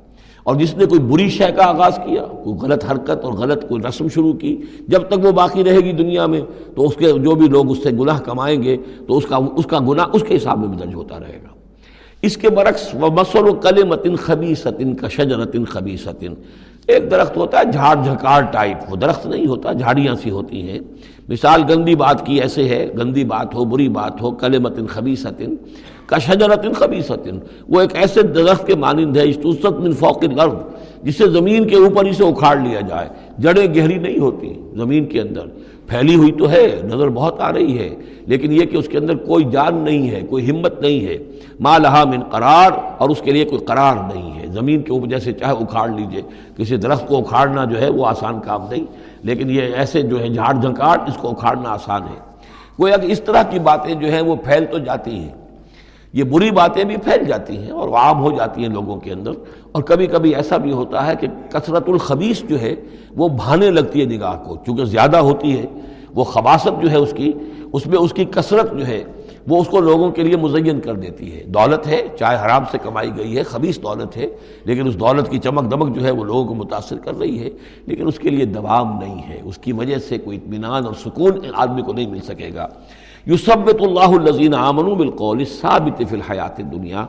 اور جس نے کوئی بری شے کا آغاز کیا، کوئی غلط حرکت اور غلط کوئی رسم شروع کی، جب تک وہ باقی رہے گی دنیا میں، تو اس کے جو بھی لوگ اس سے گناہ کمائیں گے، تو اس کا اس کا گناہ اس کے حساب میں بھی درج ہوتا رہے گا۔ اس کے برعکس و مسل و کل متن خبی ستن کا شجرتن خبی ستن ایک درخت ہوتا ہے جھاڑ جھکار ٹائپ، وہ درخت نہیں ہوتا، جھاڑیاں سی ہوتی ہیں۔ مثال گندی بات کی ایسے ہے، گندی بات ہو، بری بات ہو کل متن خبی ستن کا شجرت خبیصت وہ ایک ایسے درخت کے مانند ہے من فوق الارض، جسے زمین کے اوپر اسے اکھاڑ لیا جائے۔ جڑیں گہری نہیں ہوتی زمین کے اندر۔ پھیلی ہوئی تو ہے، نظر بہت آ رہی ہے، لیکن یہ کہ اس کے اندر کوئی جان نہیں ہے، کوئی ہمت نہیں ہے۔ ما لہا من قرار، اور اس کے لیے کوئی قرار نہیں ہے۔ زمین کے اوپر جیسے چاہے اکھاڑ لیجیے، کسی درخت کو اکھاڑنا جو ہے وہ آسان کام نہیں، لیکن یہ ایسے جو ہے جھاڑ جھنکاٹ اس کو اکھاڑنا آسان ہے۔ کوئی اگر اس طرح کی باتیں جو ہیں وہ پھیل تو جاتی ہیں۔ یہ بری باتیں بھی پھیل جاتی ہیں اور عام ہو جاتی ہیں لوگوں کے اندر اور کبھی کبھی ایسا بھی ہوتا ہے کہ کثرت الخبیث جو ہے وہ بھانے لگتی ہے نگاہ کو، چونکہ زیادہ ہوتی ہے، وہ خباصت جو ہے اس کی، اس میں اس کی کثرت جو ہے وہ اس کو لوگوں کے لیے مزین کر دیتی ہے۔ دولت ہے، چاہے حرام سے کمائی گئی ہے خبیص دولت ہے، لیکن اس دولت کی چمک دمک جو ہے وہ لوگوں کو متاثر کر رہی ہے، لیکن اس کے لیے دوام نہیں ہے۔ اس کی وجہ سے کوئی اطمینان اور سکون آدمی کو نہیں مل سکے گا۔ یوسبت اللہ الزین آمن بالقول ثابت فی الحیات دنیا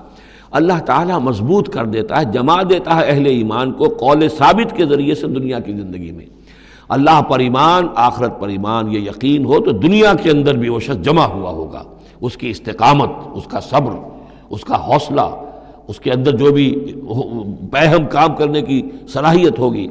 اللہ تعالیٰ مضبوط کر دیتا ہے، جما دیتا ہے اہل ایمان کو قول ثابت کے ذریعے سے دنیا کی زندگی میں۔ اللہ پر ایمان، آخرت پر ایمان، یہ یقین ہو تو دنیا کے اندر بھی وہ شخص جمع ہوا ہوگا۔ اس کی استقامت، اس کا صبر، اس کا حوصلہ، اس کے اندر جو بھی بہم کام کرنے کی صلاحیت ہوگی۔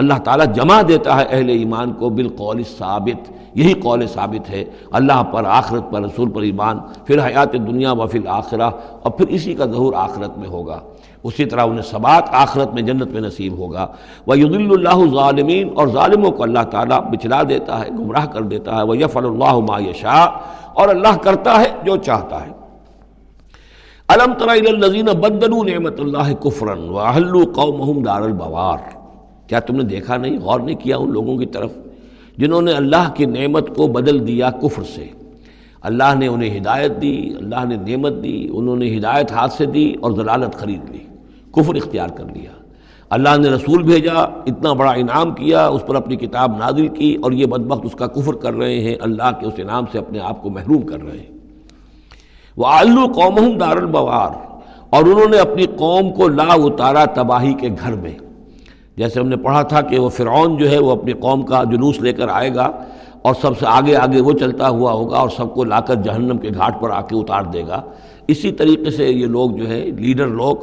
اللہ تعالیٰ جمع دیتا ہے اہل ایمان کو بالقول ثابت، یہی قول ثابت ہے، اللہ پر، آخرت پر، رسول پر ایمان پھر حیات دنیا و پھر آخرہ اور پھر اسی کا ظہور آخرت میں ہوگا۔ اسی طرح انہیں ثبات آخرت میں جنت میں نصیب ہوگا۔ وہ ید اللہ ظالمین اور ظالموں کو اللہ تعالیٰ بچلا دیتا ہے، گمراہ کر دیتا ہے۔ وہ یف اللہ ما یشاء اور اللہ کرتا ہے جو چاہتا ہے۔ علم النزین بدلو نعمت اللہ کفرن و قوم دار البوار۔ کیا تم نے دیکھا نہیں؟ غور نہیں کیا ان لوگوں کی طرف؟ جنہوں نے اللہ کی نعمت کو بدل دیا کفر سے۔ اللہ نے انہیں ہدایت دی، اللہ نے نعمت دی، انہوں نے ہدایت ہاتھ سے دی اور ضلالت خرید لی، کفر اختیار کر لیا۔ اللہ نے رسول بھیجا، اتنا بڑا انعام کیا، اس پر اپنی کتاب نازل کی اور یہ بدبخت اس کا کفر کر رہے ہیں، اللہ کے اس انعام سے اپنے آپ کو محروم کر رہے ہیں۔ وہ آلو قوم دار البوار اور انہوں نے اپنی قوم کو لا اتارا تباہی کے گھر میں۔ جیسے ہم نے پڑھا تھا کہ وہ فرعون جو ہے وہ اپنی قوم کا جلوس لے کر آئے گا اور سب سے آگے آگے وہ چلتا ہوا ہوگا اور سب کو لا کر جہنم کے گھاٹ پر آ کے اتار دے گا۔ اسی طریقے سے یہ لوگ جو ہے، لیڈر لوگ،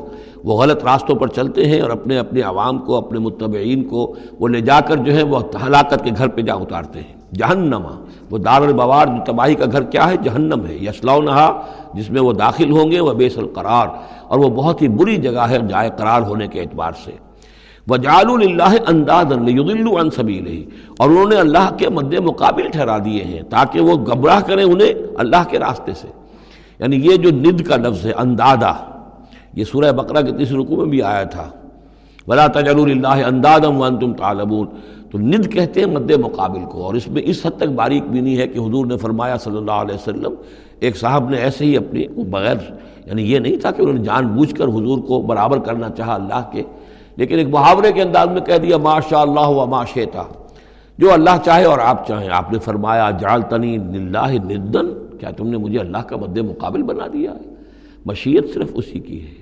وہ غلط راستوں پر چلتے ہیں اور اپنے اپنے عوام کو، اپنے متبعین کو وہ لے جا کر جو ہے وہ ہلاکت کے گھر پہ جا اتارتے ہیں۔ جہنما وہ دار البوار جو تباہی کا گھر کیا ہے، جہنم ہے۔ یسلو نہا جس میں وہ داخل ہوں گے، وہ بیس القرار۔ اور وہ بہت ہی بری جگہ ہے، جائے قرار ہونے کے اعتبار سے۔ وہ جال اللہ انداز ان سبیل اور انہوں نے اللہ کے مد مقابل ٹھہرا دیے ہیں تاکہ وہ گبراہ کریں انہیں اللہ کے راستے سے۔ یعنی یہ جو ند کا لفظ ہے، اندادہ، یہ سورہ بقرہ کے تیسرے رکو میں بھی آیا تھا۔ ولا تجل اللہ اندادم ون تم تو ند کہتے ہیں مد مقابل کو، اور اس میں اس حد تک باریک بھی نہیں ہے کہ حضور نے فرمایا صلی اللہ علیہ وسلم، ایک صاحب نے ایسے ہی اپنی بغیر یعنی یہ نہیں تھا کہ انہوں نے جان بوجھ کر حضور کو برابر کرنا چاہا، اللہ کے لیکن ایک محاورے کے انداز میں کہہ دیا ماشاء اللہ و ما شیتا جو اللہ چاہے اور آپ چاہیں۔ آپ نے فرمایا جال تنی اللہ ندن کیا تم نے مجھے اللہ کا مد مقابل بنا دیا ہے؟ مشیت صرف اسی کی ہے۔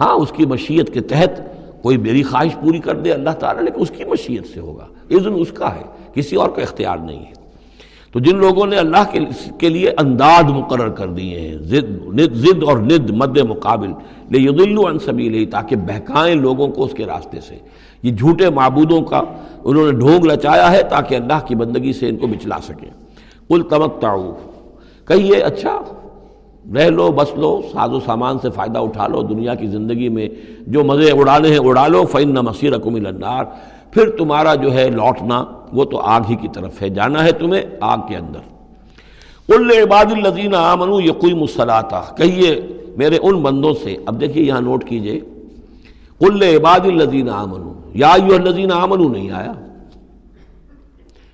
ہاں اس کی مشیت کے تحت کوئی میری خواہش پوری کر دے اللہ تعالیٰ، لیکن اس کی مشیت سے ہوگا۔ اذن اس کا ہے، کسی اور کا اختیار نہیں ہے۔ تو جن لوگوں نے اللہ کے لیے انداز مقرر کر دیے ہیں ضد ضد اور ند، مد مقابل لے عن سبیل تاکہ بہکائیں لوگوں کو اس کے راستے سے۔ یہ جھوٹے معبودوں کا انہوں نے ڈھونگ رچایا ہے تاکہ اللہ کی بندگی سے ان کو بچلا سکیں۔ کل تمکتاؤ کہیے اچھا رہ لو، بس لو، ساز و سامان سے فائدہ اٹھا لو، دنیا کی زندگی میں جو مزے اڑانے ہیں اڑا لو فن نہ مسیر النار۔ پھر تمہارا جو ہے لوٹنا، وہ تو آگ ہی کی طرف ہے، جانا ہے تمہیں آگ کے اندر۔ کل عباد الزین آمن یہ کوئی مسلاتا کہیے میرے ان بندوں سے، اب دیکھیے یہاں نوٹ کیجیے۔ کل عباد الزین آمن یا یو الزین آمن نہیں آیا؟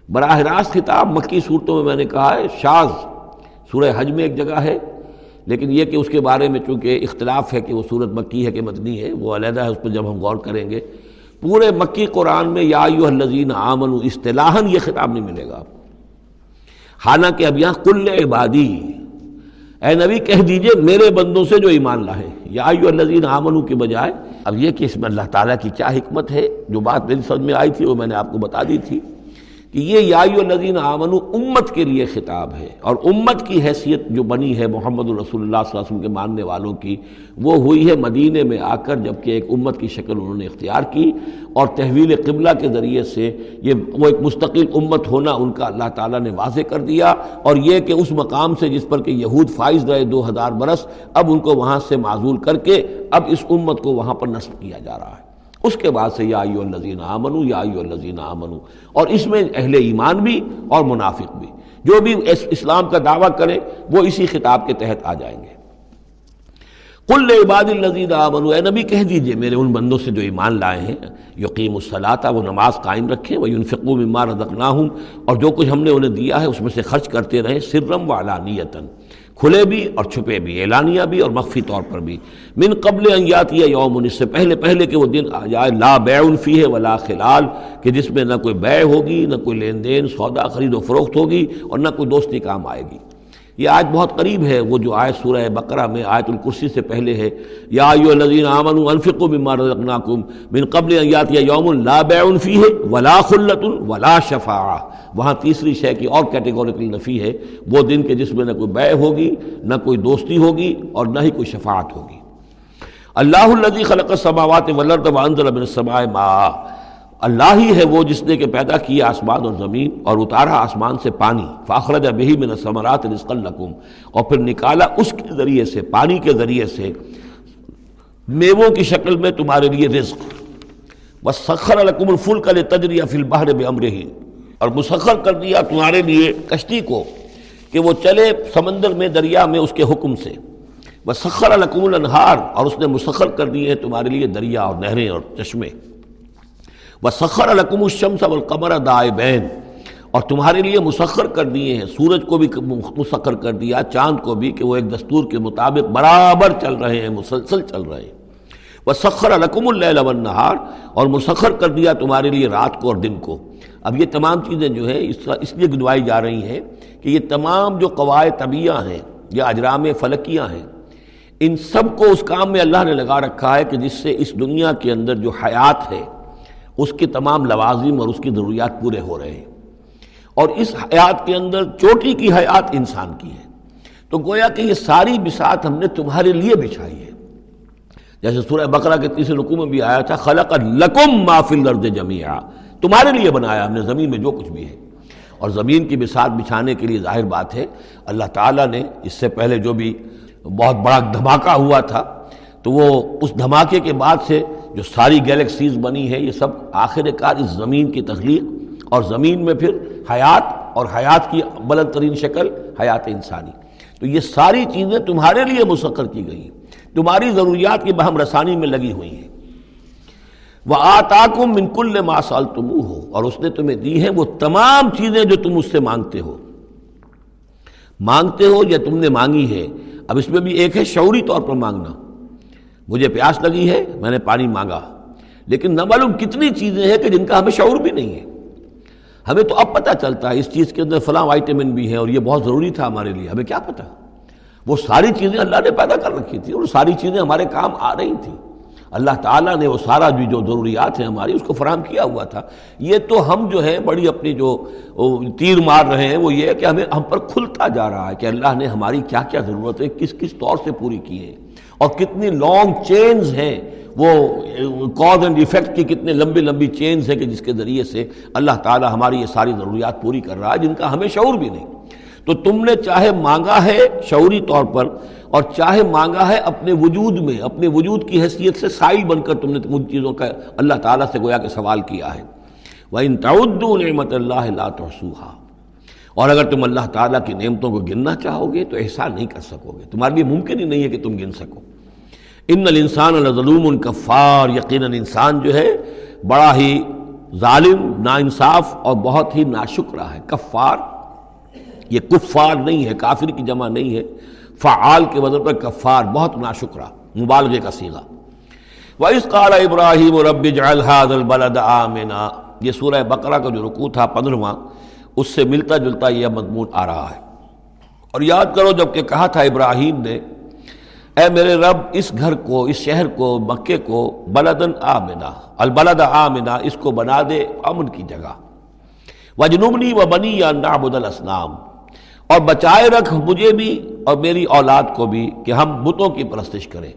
براہ راست خطاب، مکی صورتوں میں میں نے کہا ہے شاز سورہ حج میں ایک جگہ ہے، لیکن یہ کہ اس کے بارے میں چونکہ اختلاف ہے کہ وہ صورت مکی ہے کہ مدنی ہے، وہ علیحدہ ہے، اس پر جب ہم غور کریں گے۔ پورے مکی قرآن میں یا الزین آمن اصطلاح یہ خطاب نہیں ملے گا آپ حالانکہ اب یہاں کل عبادی، اے نبی کہہ دیجیے میرے بندوں سے جو ایمان لائے۔ یا الزین آمن کی بجائے، اب یہ کہ اس میں اللہ تعالیٰ کی کیا حکمت ہے؟ جو بات میری سمجھ میں آئی تھی وہ میں نے آپ کو بتا دی تھی۔ کہ یہ یائی الذین آمن امت کے لیے خطاب ہے اور امت کی حیثیت جو بنی ہے محمد الرسول اللہ صلی اللہ علیہ وسلم کے ماننے والوں کی، وہ ہوئی ہے مدینہ میں آ کر جبکہ ایک امت کی شکل انہوں نے اختیار کی اور تحویل قبلہ کے ذریعے سے یہ وہ ایک مستقل امت ہونا ان کا اللہ تعالیٰ نے واضح کر دیا اور یہ کہ اس مقام سے جس پر کہ یہود فائز رہے دو ہزار برس، اب ان کو وہاں سے معذول کر کے اب اس امت کو وہاں پر نصب کیا جا رہا ہے۔ اس کے بعد سے یا ایو الذین آمنو یا ایو الذین آمنو اور اس میں اہل ایمان بھی اور منافق بھی۔ جو بھی اسلام کا دعویٰ کرے، وہ اسی خطاب کے تحت آ جائیں گے۔ کل عباد الزین آمنو اے نبی کہہ دیجیے، میرے ان بندوں سے جو ایمان لائے ہیں یقیم الصلاطہ وہ نماز قائم رکھیں وہ ينفقوا مما رزقناہم اور جو کچھ ہم نے انہیں دیا ہے، اس میں سے خرچ کرتے رہیں سرم و علانیتاً کھلے بھی اور چھپے بھی، اعلانیہ بھی اور مخفی طور پر بھی۔ من قبل انیاتی یوم، اس سے پہلے پہلے کہ وہ دن آ جائے۔ لا بیع فی ہے ولا خلال، کہ جس میں نہ کوئی بیع ہوگی، نہ کوئی لین دین، سودا خرید و فروخت ہوگی اور نہ کوئی دوستی کام آئے گی۔ یہ آیت بہت قریب ہے، وہ جو آیت سورہ بقرہ میں آیت الکرسی سے پہلے ہے۔ یا ایو الذین آمنوا انفقوا مما رزقناکم۔ من قبل ان یاتی یوم لا بیع فیہ ولا خلۃ ولا شفاعہ۔ وہاں تیسری شے کی اور کیٹیگوریکل نفی ہے، وہ دن کے جس میں نہ کوئی بیع ہوگی، نہ کوئی دوستی ہوگی اور نہ ہی کوئی شفاعت ہوگی۔ اللہ الذی خلق السماوات والارض وانزل من السماء ماء۔ اللہ ہی ہے وہ جس نے کہ پیدا کیا آسمان اور زمین اور اتارا آسمان سے پانی۔ فاخرج بہی من الثمرات رزقا لکم۔ اور پھر نکالا اس کے ذریعے سے، پانی کے ذریعے سے۔ میووں کی شکل میں تمہارے لیے رزق۔ وسخر لکم الفلک لتجری فی البحر بامرہ اور مسخر کر دیا تمہارے لیے کشتی کو کہ وہ چلے سمندر میں دریا میں اس کے حکم سے۔ وسخر لکم الانہار اور اس نے مسخر کر دیے تمہارے لیے دریا اور نہریں اور چشمے۔ وہ سخر القم الشمس والقمر دائبین اور تمہارے لیے مسخر کر دیے ہیں۔ سورج کو بھی مسخر کر دیا، چاند کو بھی کہ وہ ایک دستور کے مطابق برابر چل رہے ہیں، مسلسل چل رہے ہیں۔ وہ سخر القم اللہ والنہار اور مسخر کر دیا تمہارے لیے رات کو اور دن کو۔ اب یہ تمام چیزیں جو ہیں، اس اس لیے گنوائی جا رہی ہیں کہ یہ تمام جو قواعد طبیعہ ہیں، یا اجرام فلکیاں ہیں، ان سب کو اس کام میں اللہ نے لگا رکھا ہے کہ جس سے اس دنیا کے اندر جو حیات ہے، اس کے تمام لوازم اور اس کی ضروریات پورے ہو رہے ہیں۔ اور اس حیات کے اندر چوٹی کی حیات انسان کی ہے۔ تو گویا کہ یہ ساری بسات ہم نے تمہارے لیے بچھائی ہے۔ جیسے سورہ بقرہ کے تیسرے رکوع میں بھی آیا تھا خلق لکم ما فی الارض جميعا تمہارے لیے بنایا ہم نے زمین میں جو کچھ بھی ہے۔ اور زمین کی بسات بچھانے کے لیے ظاہر بات ہے، اللہ تعالیٰ نے اس سے پہلے جو بھی بہت بڑا دھماکہ ہوا تھا، تو وہ اس دھماکے کے بعد سے جو ساری گیلیکسیز بنی ہے یہ سب آخر کار اس زمین کی تخلیق اور زمین میں پھر حیات اور حیات کی بلند ترین شکل حیات انسانی۔ تو یہ ساری چیزیں تمہارے لیے مسخر کی گئی ہیں۔ تمہاری ضروریات کی بہم رسانی میں لگی ہوئی ہیں۔ وہ آتاکم منکل ماسال تم ہو اور اس نے تمہیں دی ہے وہ تمام چیزیں جو تم اس سے مانگتے ہو۔ مانگتے ہو یا تم نے مانگی ہے؟ اب اس میں بھی ایک ہے شعوری طور پر مانگنا۔ مجھے پیاس لگی ہے، میں نے پانی مانگا۔ لیکن نہ معلوم کتنی چیزیں ہیں کہ جن کا ہمیں شعور بھی نہیں ہے۔ ہمیں تو اب پتہ چلتا ہے، اس چیز کے اندر فلاں وائٹامن بھی ہے اور یہ بہت ضروری تھا ہمارے لیے۔ ہمیں کیا پتہ؟ وہ ساری چیزیں اللہ نے پیدا کر رکھی تھی اور ساری چیزیں ہمارے کام آ رہی تھیں۔ اللہ تعالیٰ نے وہ سارا بھی جو ضروریات ہیں ہماری، اس کو فراہم کیا ہوا تھا۔ یہ تو ہم جو ہے بڑی اپنی جو تیر مار رہے ہیں، وہ یہ ہے کہ ہمیں ہم پر کھلتا جا رہا ہے کہ اللہ نے ہماری کیا کیا ضرورتیں کس کس طور سے پوری کی ہیں۔ اور کتنی لانگ چینز ہیں، وہ کاز اینڈ ایفیکٹ کی کتنے لمبی لمبی چینز ہیں کہ جس کے ذریعے سے اللہ تعالیٰ ہماری یہ ساری ضروریات پوری کر رہا ہے، جن کا ہمیں شعور بھی نہیں۔ تو تم نے چاہے مانگا ہے شعوری طور پر اور چاہے مانگا ہے اپنے وجود میں، اپنے وجود کی حیثیت سے سائل بن کر تم نے ان چیزوں کا اللہ تعالیٰ سے گویا کہ سوال کیا ہے۔ وہ ان نعمت اللہ لا تحصوها۔ اور اگر تم اللہ تعالیٰ کی نعمتوں کو گننا چاہو گے تو احسان نہیں کر سکو گے تمہارے لیے ممکن ہی نہیں ہے کہ تم گن سکو۔ ان الانسان الظلوم الکفار یقیناً انسان جو ہے بڑا ہی ظالم نا انصاف اور بہت ہی ناشکرہ ہے، کفار۔ یہ کفار نہیں ہے، کافر کی جمع نہیں ہے۔ فعال کے وزن پر کفار بہت ناشکرہ، مبالغے کا سیغا وَإِذْ قَالَ إِبْرَاهِيمُ رَبِّ جَعَلْ هَذَا الْبَلَدَ آمِنًا۔ یہ سورہ بقرہ کا جو رکوع تھا پندرواں اس سے ملتا جلتا یہ مضمون آ رہا ہے۔ اور یاد کرو جبکہ کہا تھا ابراہیم نے، اے میرے رب، اس گھر کو، اس شہر کو مکے کو بلدن آمنا البلد آمنا اس کو بنا دے امن کی جگہ۔ وجنبنی و بنی یا نعبد الاسنام اور بچائے رکھ مجھے بھی اور میری اولاد کو بھی کہ ہم بتوں کی پرستش کریں۔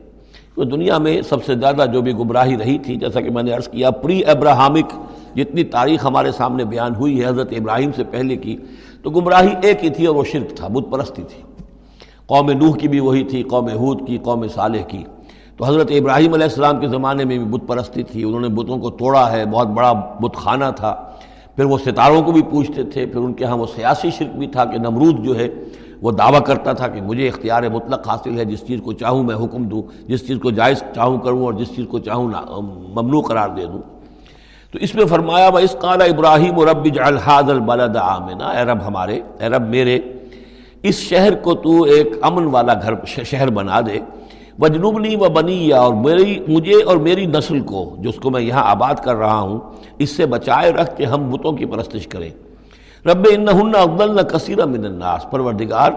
تو دنیا میں سب سے زیادہ جو بھی گمراہی رہی تھی، جیسا کہ میں نے عرض کیا، پری ابراہمک جتنی تاریخ ہمارے سامنے بیان ہوئی ہے، حضرت ابراہیم سے پہلے کی، تو گمراہی ایک ہی تھی اور وہ شرک تھا، بت پرستی تھی۔ قوم نوح کی بھی وہی تھی، قوم حود کی، قوم صالح کی۔ تو حضرت ابراہیم علیہ السلام کے زمانے میں بھی بت پرستی تھی، انہوں نے بتوں کو توڑا ہے، بہت بڑا بت خانہ تھا۔ پھر وہ ستاروں کو بھی پوچھتے تھے، پھر ان کے ہاں وہ سیاسی شرک بھی تھا کہ نمرود جو ہے وہ دعویٰ کرتا تھا کہ مجھے اختیار مطلق حاصل ہے، جس چیز کو چاہوں میں حکم دوں، جس چیز کو جائز چاہوں کروں اور جس چیز کو چاہوں ممنوع قرار دے دوں۔ تو اس میں فرمایا وہ اس قال ابراہیم و رب جلحاد البلد آمنا اے رب ہمارے، اے رب میرے، اس شہر کو تو ایک امن والا گھر، شہر بنا دے وجنوبنی و بنی اور میری، مجھے اور میری نسل کو جس کو میں یہاں آباد کر رہا ہوں، اس سے بچائے رکھ کے ہم بتوں کی پرستش کریں۔ رب ان افضل نہ من الناس۔ پروردگار،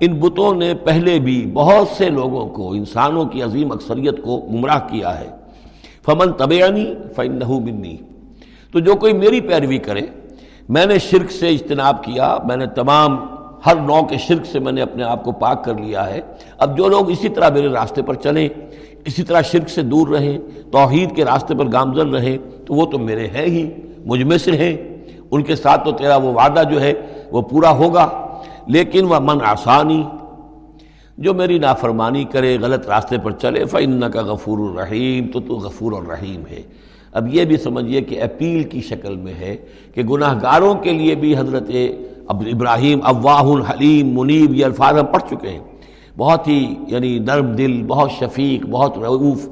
ان بتوں نے پہلے بھی بہت سے لوگوں کو، انسانوں کی عظیم اکثریت کو گمراہ کیا ہے۔ فمن طبعانی فن منی تو جو کوئی میری پیروی کرے، میں نے شرک سے اجتناب کیا، میں نے تمام ہر نو کے شرک سے میں نے اپنے آپ کو پاک کر لیا ہے۔ اب جو لوگ اسی طرح میرے راستے پر چلیں، اسی طرح شرک سے دور رہیں، توحید کے راستے پر گامزن رہیں، تو وہ تو میرے ہیں ہی، مجھ میں سے ہیں۔ ان کے ساتھ تو تیرا وہ وعدہ جو ہے، وہ پورا ہوگا۔ لیکن وہ من آسانی، جو میری نافرمانی کرے، غلط راستے پر چلے فن کا غفور الرحیم تو تو غفور الرحیم ہے۔ اب یہ بھی سمجھیے کہ اپیل کی شکل میں ہے کہ گناہ گاروں کے لیے بھی حضرت اب ابراہیم اواہ الحلیم منیب، یہ الفاظ ہم پڑھ چکے ہیں۔ بہت ہی یعنی نرم دل، بہت شفیق، بہت رعوف۔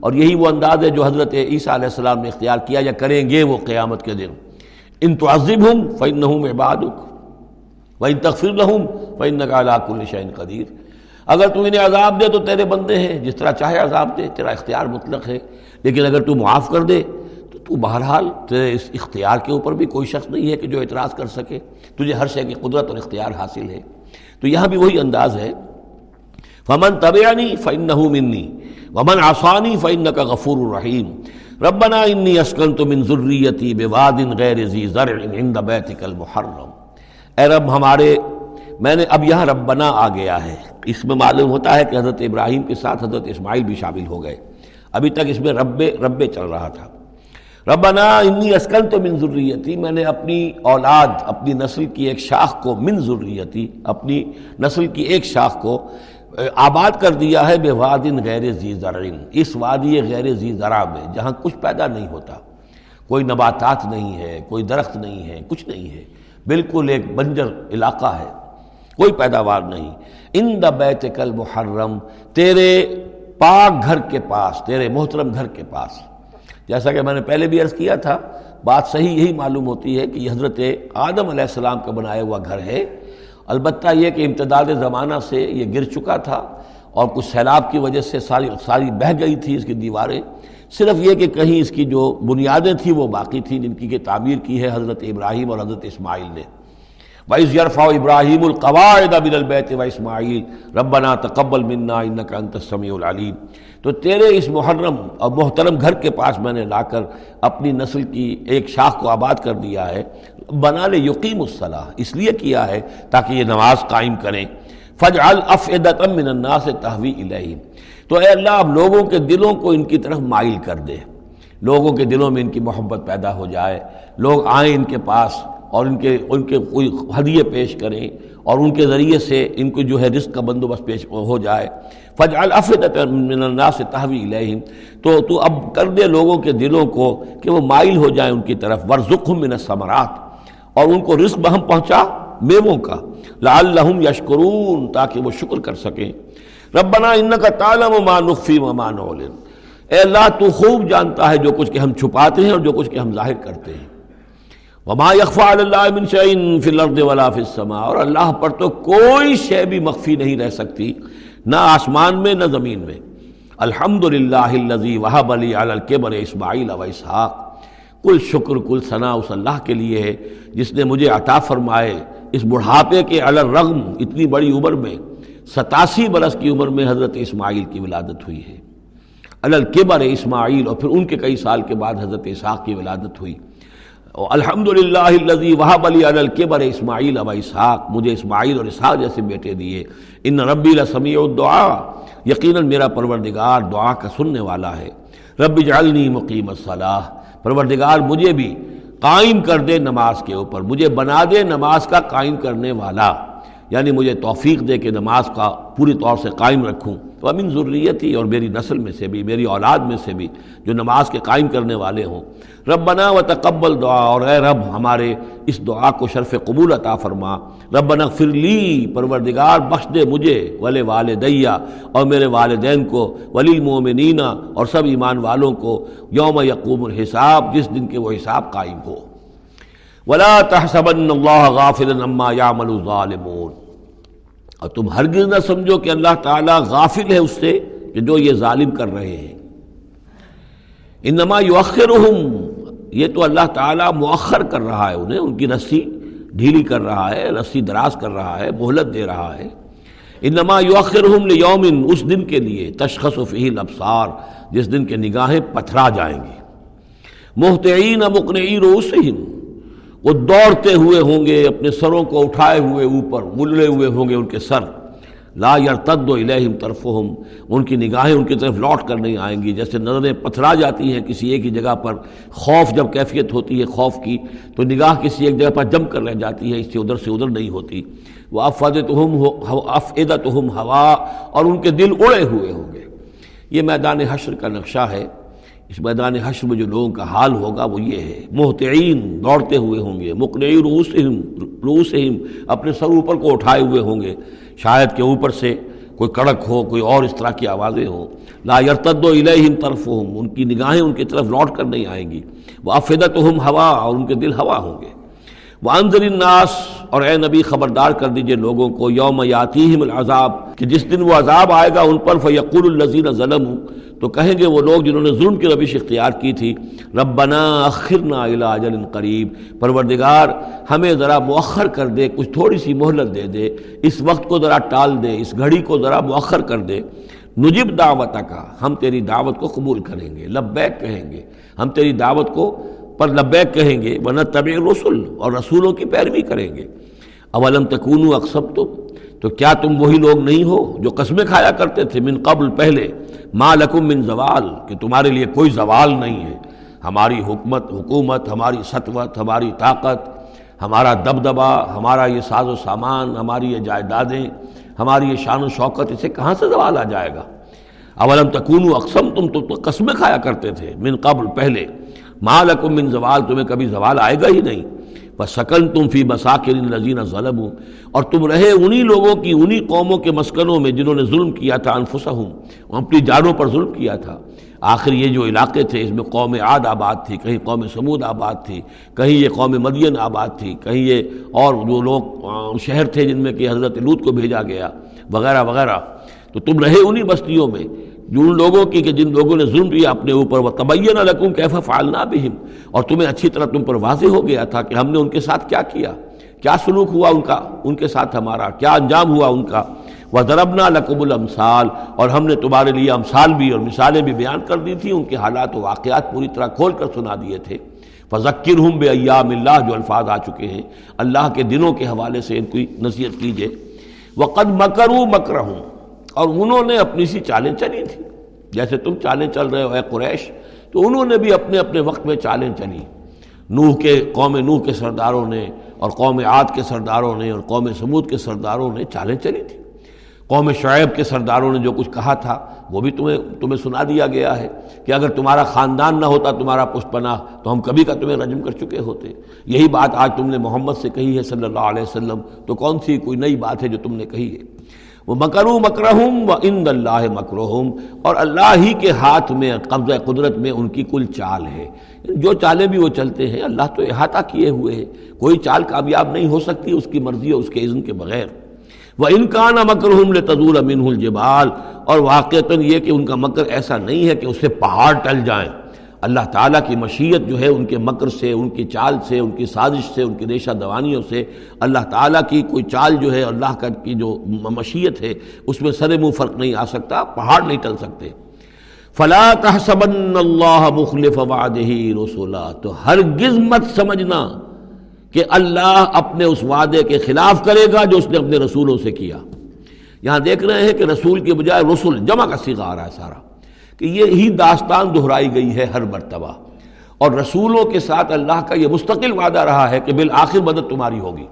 اور یہی وہ انداز ہے جو حضرت عیسیٰ علیہ السلام نے اختیار کیا، یا کریں گے وہ قیامت کے دن۔ ان تو ہوں فن نہ ہوں وہ ان تقفر نہ ہوں فن نقالاک الشین قدیر۔ اگر تو انہیں عذاب دے تو تیرے بندے ہیں، جس طرح چاہے عذاب دے، تیرا اختیار مطلق ہے۔ لیکن اگر تو معاف کر دے تو بہرحال تیرے اس اختیار کے اوپر بھی کوئی شخص نہیں ہے کہ جو اعتراض کر سکے۔ تجھے ہر شے کی قدرت اور اختیار حاصل ہے۔ تو یہاں بھی وہی انداز ہے۔ فمن طبعانی فن منی ومن آسانی فن کا غفور الرحیم ربنا انی اسکن تو من ضروریتی بے وادن غیر ذی زرع عند بیتک المحرم۔ اے رب ہمارے، میں نے اب یہاں ربنا آ گیا ہے۔ اس میں معلوم ہوتا ہے کہ حضرت ابراہیم کے ساتھ حضرت اسماعیل بھی شامل ہو گئے۔ ابھی تک اس میں رب رب چل رہا تھا۔ ربنا انی اسکن تو من ضروریتی میں نے اپنی اولاد، اپنی نسل کی ایک شاخ کو من ضروریتی اپنی نسل کی ایک شاخ کو آباد کر دیا ہے بے وادن غیر زی زرعین اس وادی غیر زی ذرا میں جہاں کچھ پیدا نہیں ہوتا، کوئی نباتات نہیں ہے، کوئی درخت نہیں ہے، کچھ نہیں ہے، بالکل ایک بنجر علاقہ ہے، کوئی پیداوار نہیں۔ ان دا بیت کل محرم تیرے پاک گھر کے پاس، تیرے محترم گھر کے پاس۔ جیسا کہ میں نے پہلے بھی عرض کیا تھا، بات صحیح یہی معلوم ہوتی ہے کہ یہ حضرت آدم علیہ السلام کا بنایا ہوا گھر ہے۔ البتہ یہ کہ امتداد زمانہ سے یہ گر چکا تھا اور کچھ سیلاب کی وجہ سے ساری ساری بہہ گئی تھی اس کی دیواریں۔ صرف یہ کہ کہیں اس کی جو بنیادیں تھیں وہ باقی تھیں، جن کی کہ تعمیر کی ہے حضرت ابراہیم اور حضرت اسماعیل نے۔ وَإِذْ يَرْفَعُ إِبْرَاهِيمُ الْقَوَاعِدَ مِنَ الْبَيْتِ وَإِسْمَاعِيلُ رَبَّنَا تَقَبَّلْ مِنَّا إِنَّكَ أَنْتَ السَّمِيعُ الْعَلِيمُ۔ تو تیرے اس محرم اور محترم گھر کے پاس میں نے لا کر اپنی نسل کی ایک شاخ کو آباد کر دیا ہے۔ بنا لے یقیم الصلاح، اس لیے کیا ہے تاکہ یہ نماز قائم کریں۔ فج الفعدت من الناس تحوی الہی تو اے اللہ، اب لوگوں کے دلوں کو ان کی طرف مائل کر دے۔ لوگوں کے دلوں میں ان کی محبت پیدا ہو جائے۔ لوگ آئیں ان کے پاس۔ اور ان کے ان کے کوئی ہدیے پیش کریں اور ان کے ذریعے سے ان کو جو ہے رزق کا بندوبست پیش ہو جائے۔ فج الفعدت من الناس تحوی الہم تو تو اب کر دے لوگوں کے دلوں کو کہ وہ مائل ہو جائیں ان کی طرف۔ ورژم من الثمرات۔ اور ان کو رزق بہم پہنچا میووں کا۔ لعلہم یشکرون تاکہ وہ شکر کر سکیں۔ ربنا انکا تعلم ما نخفی وما نعلن۔ اے اللہ تو خوب جانتا ہے جو کچھ کہ ہم چھپاتے ہیں اور جو کچھ کہ ہم ظاہر کرتے ہیں۔ وما یخفا علی اللہ من شئین فی الارض ولا فی السماء اور اللہ پر تو کوئی شے بھی مخفی نہیں رہ سکتی، نہ آسمان میں، نہ زمین میں۔ الحمدللہ اللذی وحب علی علی الکبر اسماعیل و اسحاق۔ کل شکر، کل ثنا اس اللہ کے لیے ہے جس نے مجھے عطا فرمائے۔ اس بڑھاپے کے الرغم اتنی بڑی عمر میں، ستاسی برس کی عمر میں حضرت اسماعیل کی ولادت ہوئی ہے۔ الکبر اسماعیل اور پھر ان کے کئی سال کے بعد حضرت اسحاق کی ولادت ہوئی۔ الحمد للہ وحب علی الکبر اسماعیل اب اسحاق، مجھے اسماعیل اور اسحاق جیسے بیٹے دیے۔ ان ربی السمیع الدعا یقیناً میرا پروردگار دعا کا سننے والا ہے۔ رب جعلنی مقیم الصلاح پروردگار مجھے بھی قائم کر دے نماز کے اوپر، مجھے بنا دے نماز کا قائم کرنے والا۔ یعنی مجھے توفیق دے کہ نماز کا پوری طور سے قائم رکھوں۔ تو امین ضروریتی اور میری نسل میں سے بھی، میری اولاد میں سے بھی، جو نماز کے قائم کرنے والے ہوں۔ رب بنا و تقبل دعا، اور اے رب، ہمارے اس دعا کو شرف قبول عطا فرما۔ رب بنا فرلی پروردگار، بخش دے مجھے ولے والدیا اور میرے والدین کو ولی المومنین اور سب ایمان والوں کو، یوم یقوم الحساب، جس دن کے وہ حساب قائم ہو۔ ولا تحسبن اللہ غافل عما یعمل الظالمون۔ اور تم ہرگز نہ سمجھو کہ اللہ تعالیٰ غافل ہے اس سے کہ جو یہ ظالم کر رہے ہیں۔ انما یؤخرہم، یہ تو اللہ تعالیٰ مؤخر کر رہا ہے انہیں، ان کی رسی ڈھیلی کر رہا ہے، رسی دراز کر رہا ہے، مہلت دے رہا ہے۔ انما یؤخرہم لیوم اس دن کے لیے، تشخص فیہ الابصار، جس دن کے نگاہیں پتھرا جائیں گے محتعین مقنعی رؤوسہم۔ وہ دوڑتے ہوئے ہوں گے، اپنے سروں کو اٹھائے ہوئے اوپر گلے ہوئے ہوں گے ان کے سر۔ لا یرتد و الہم طرفہم، ان کی نگاہیں ان کی طرف لوٹ کر نہیں آئیں گی۔ جیسے نظریں پتھرا جاتی ہیں کسی ایک ہی جگہ پر، خوف جب کیفیت ہوتی ہے خوف کی، تو نگاہ کسی ایک جگہ پر جم کر رہ جاتی ہے، اس سے ادھر سے ادھر نہیں ہوتی۔ وہ افادت افعدت ہوا، اور ان کے دل اڑے ہوئے ہوں گے۔ یہ میدان حشر کا نقشہ ہے۔ اس میدان حشر میں جو لوگوں کا حال ہوگا وہ یہ ہے محتعین دوڑتے ہوئے ہوں گے، مقنعی روسہم روسہم اپنے سر اوپر کو اٹھائے ہوئے ہوں گے۔ شاید کے اوپر سے کوئی کڑک ہو، کوئی اور اس طرح کی آوازیں ہوں۔ لا یرتد و الہم طرف ان کی نگاہیں ان کی طرف لوٹ کر نہیں آئیں گی۔ وہ افیدت ہوا اور ان کے دل ہوا ہوں گے۔ وہ الناس اور اے نبی خبردار کر دیجیے لوگوں کو، یوم یاتیہم العذاب، کہ جس دن وہ عذاب آئے گا ان پر فیقول الزین ظلم تو کہیں گے وہ لوگ جنہوں نے ظلم کی روش اختیار کی تھی، ربنا اخرنا الى اجل قریب پروردگار، ہمیں ذرا مؤخر کر دے، کچھ تھوڑی سی مہلت دے دے، اس وقت کو ذرا ٹال دے، اس گھڑی کو ذرا مؤخر کر دے۔ نجب دعوت کا ہم تیری دعوت کو قبول کریں گے، لبیک کہیں گے، ہم تیری دعوت کو پر لبیک کہیں گے، ورنہ طبع رسول اور رسولوں کی پیروی کریں گے۔ اولم تکون اقسب تو تو کیا تم وہی لوگ نہیں ہو جو قسمیں کھایا کرتے تھے من قبل پہلے؟ ما لکم من زوال، کہ تمہارے لیے کوئی زوال نہیں ہے۔ ہماری حکمت، حکومت، ہماری سطوت، ہماری طاقت، ہمارا دبدبا ہمارا یہ ساز و سامان، ہماری یہ جائیدادیں، ہماری یہ شان و شوکت، اسے کہاں سے زوال آ جائے گا؟ اولم تکون اقسم تم تو قسمیں کھایا کرتے تھے من قبل پہلے۔ ما لکم من زوال، تمہیں کبھی زوال آئے گا ہی نہیں۔ بس شکن تم فی مساکر نذین ظلم اور تم رہے انہی لوگوں کی، انہی قوموں کے مسکنوں میں جنہوں نے ظلم کیا تھا انفسہم۔ اپنی جانوں پر ظلم کیا تھا۔ آخر یہ جو علاقے تھے، اس میں قوم عاد آباد تھی، کہیں قوم سمود آباد تھی، کہیں یہ قوم مدین آباد تھی، کہیں یہ اور جو لوگ شہر تھے جن میں کہ حضرت لوت کو بھیجا گیا، وغیرہ وغیرہ۔ تو تم رہے انہی بستیوں میں۔ جن لوگوں کی کہ جن لوگوں نے ظلم کیا اپنے اوپر، وہ تبین لکم کیف فعلنا بہم۔ اور تمہیں اچھی طرح تم پر واضح ہو گیا تھا کہ ہم نے ان کے ساتھ کیا کیا۔ کیا سلوک ہوا ان کا؟ ان کے ساتھ ہمارا۔ کیا انجام ہوا ان کا؟ وہ ضربنا لقب الامثال اور ہم نے تمہارے لیے امثال بھی اور مثالیں بھی بیان کر دی تھیں، ان کے حالات و واقعات پوری طرح کھول کر سنا دیے تھے۔ فذکر ہوں بے ایام اللہ جو الفاظ آ چکے ہیں۔ اللہ کے دنوں کے حوالے سے ان کی نصیحت کیجیے وہ قد مکروں مکر ہوں اور انہوں نے اپنی سی چالیں چلی تھی جیسے تم چالیں چل رہے ہو، اے قریش، تو انہوں نے بھی اپنے اپنے وقت میں چالیں چلی۔ نوح کے، قوم نوح کے سرداروں نے اور قوم عاد کے سرداروں نے اور قوم سمود کے سرداروں نے چالیں چلی تھی قوم شعیب کے سرداروں نے جو کچھ کہا تھا، وہ بھی تمہیں تمہیں سنا دیا گیا ہے کہ اگر تمہارا خاندان نہ ہوتا، تمہارا پشپنا تو ہم کبھی کا تمہیں رجم کر چکے ہوتے۔ یہی بات آج تم نے محمد سے کہی ہے صلی اللہ علیہ وسلم۔ تو کون سی کوئی نئی بات ہے جو تم نے کہی ہے؟ وہ مکرو مکرہم و ان اللہ مکرہم، اور اللہ ہی کے ہاتھ میں، قبضہ قدرت میں ان کی کل چال ہے۔ جو چالیں بھی وہ چلتے ہیں، اللہ تو احاطہ کیے ہوئے ہیں۔ کوئی چال کامیاب نہیں ہو سکتی اس کی مرضی اور اس کے اذن کے بغیر۔ وہ انکان مکرحم تضور امین الجبال، اور واقعتاً یہ کہ ان کا مکر ایسا نہیں ہے کہ اس سے پہاڑ ٹل جائیں۔ اللہ تعالیٰ کی مشیت جو ہے ان کے مکر سے، ان کی چال سے، ان کی سازش سے، ان کی ریشہ دوانیوں سے اللہ تعالیٰ کی کوئی چال جو ہے، اللہ کا کی جو مشیت ہے، اس میں سر منہ فرق نہیں آ سکتا، پہاڑ نہیں ٹل سکتے۔ فلا تحسبن اللہ مخلف وعدہ رسولا۔ تو ہرگز مت سمجھنا کہ اللہ اپنے اس وعدے کے خلاف کرے گا جو اس نے اپنے رسولوں سے کیا۔ یہاں دیکھ رہے ہیں کہ رسول کے بجائے رسول جمع کا سیگا آ رہا ہے سارا۔ کہ یہ ہی داستان دہرائی گئی ہے ہر مرتبہ۔ اور رسولوں کے ساتھ اللہ کا یہ مستقل وعدہ رہا ہے کہ بالآخر مدد تمہاری ہوگی۔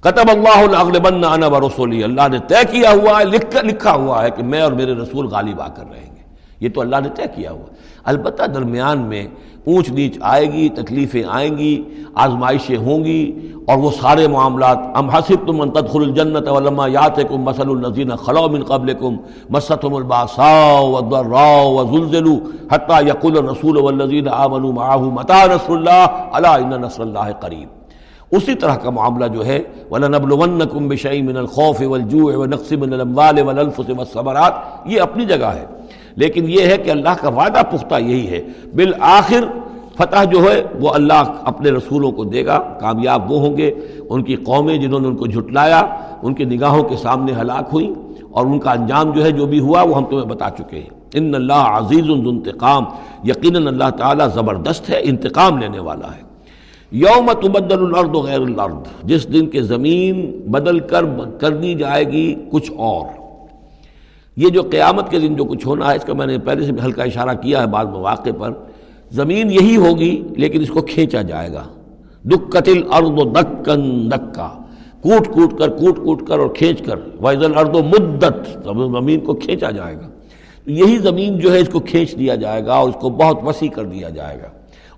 قطب اللہ انا و رسولی۔ اللہ نے طے کیا ہوا ہے لکھا ہوا ہے کہ میں اور میرے رسول غالب آ کر رہیں گے۔ یہ تو اللہ نے طے کیا ہوا۔ البتہ درمیان میں اونچ نیچ آئے گی، تکلیفیں آئیں گی، آزمائشیں ہوں گی اور وہ سارے معاملات ام حسب تم تدخل الجنت ولما یاتکم مثل الذین خلو من قبلکم مستهم الباساء والضراء وزلزلوا حتى يقول الرسول والذین آمنوا معه متى نصر الله؟ الا ان نصر الله قریب اسی طرح کا معاملہ جو ہے، وَلَنَبْلُوَنَّكُمْ بِشَيْءٍ مِّنَ الْخَوْفِ وَالْجُوعِ وَنَقْصٍ مِّنَ الْأَمْوَالِ وَالْأَنفُسِ وَالثَّمَرَاتِ. یہ اپنی جگہ ہے۔ لیکن یہ ہے کہ اللہ کا وعدہ پختہ یہی ہے۔ بالآخر فتح جو ہے وہ اللہ اپنے رسولوں کو دے گا، کامیاب وہ ہوں گے۔ ان کی قومیں جنہوں نے ان کو جھٹلایا، ان کی نگاہوں کے سامنے ہلاک ہوئیں۔ اور ان کا انجام جو ہے، جو بھی ہوا، وہ ہم تمہیں بتا چکے ہیں۔ ان اللہ عزیز انتقام، یقیناً اللہ تعالیٰ زبردست ہے، انتقام لینے والا ہے۔ یوم تبدل الارض غیر الارض، جس دن کے زمین بدل کر کر دی جائے گی کچھ اور۔ یہ جو قیامت کے دن جو کچھ ہونا ہے، اس کا میں نے پہلے سے بھی ہلکا اشارہ کیا ہے بعض مواقع پر۔ زمین یہی ہوگی لیکن اس کو کھینچا جائے گا۔ دکھ قتل ارد و دکن دکا کوٹ کوٹ کر، کوٹ کوٹ کر اور کھینچ کر۔ وائزل ارد و مدت۔ زمین کو کھینچا جائے گا۔ یہی زمین جو ہے اس کو کھینچ دیا جائے گا اور اس کو بہت وسیع کر دیا جائے گا۔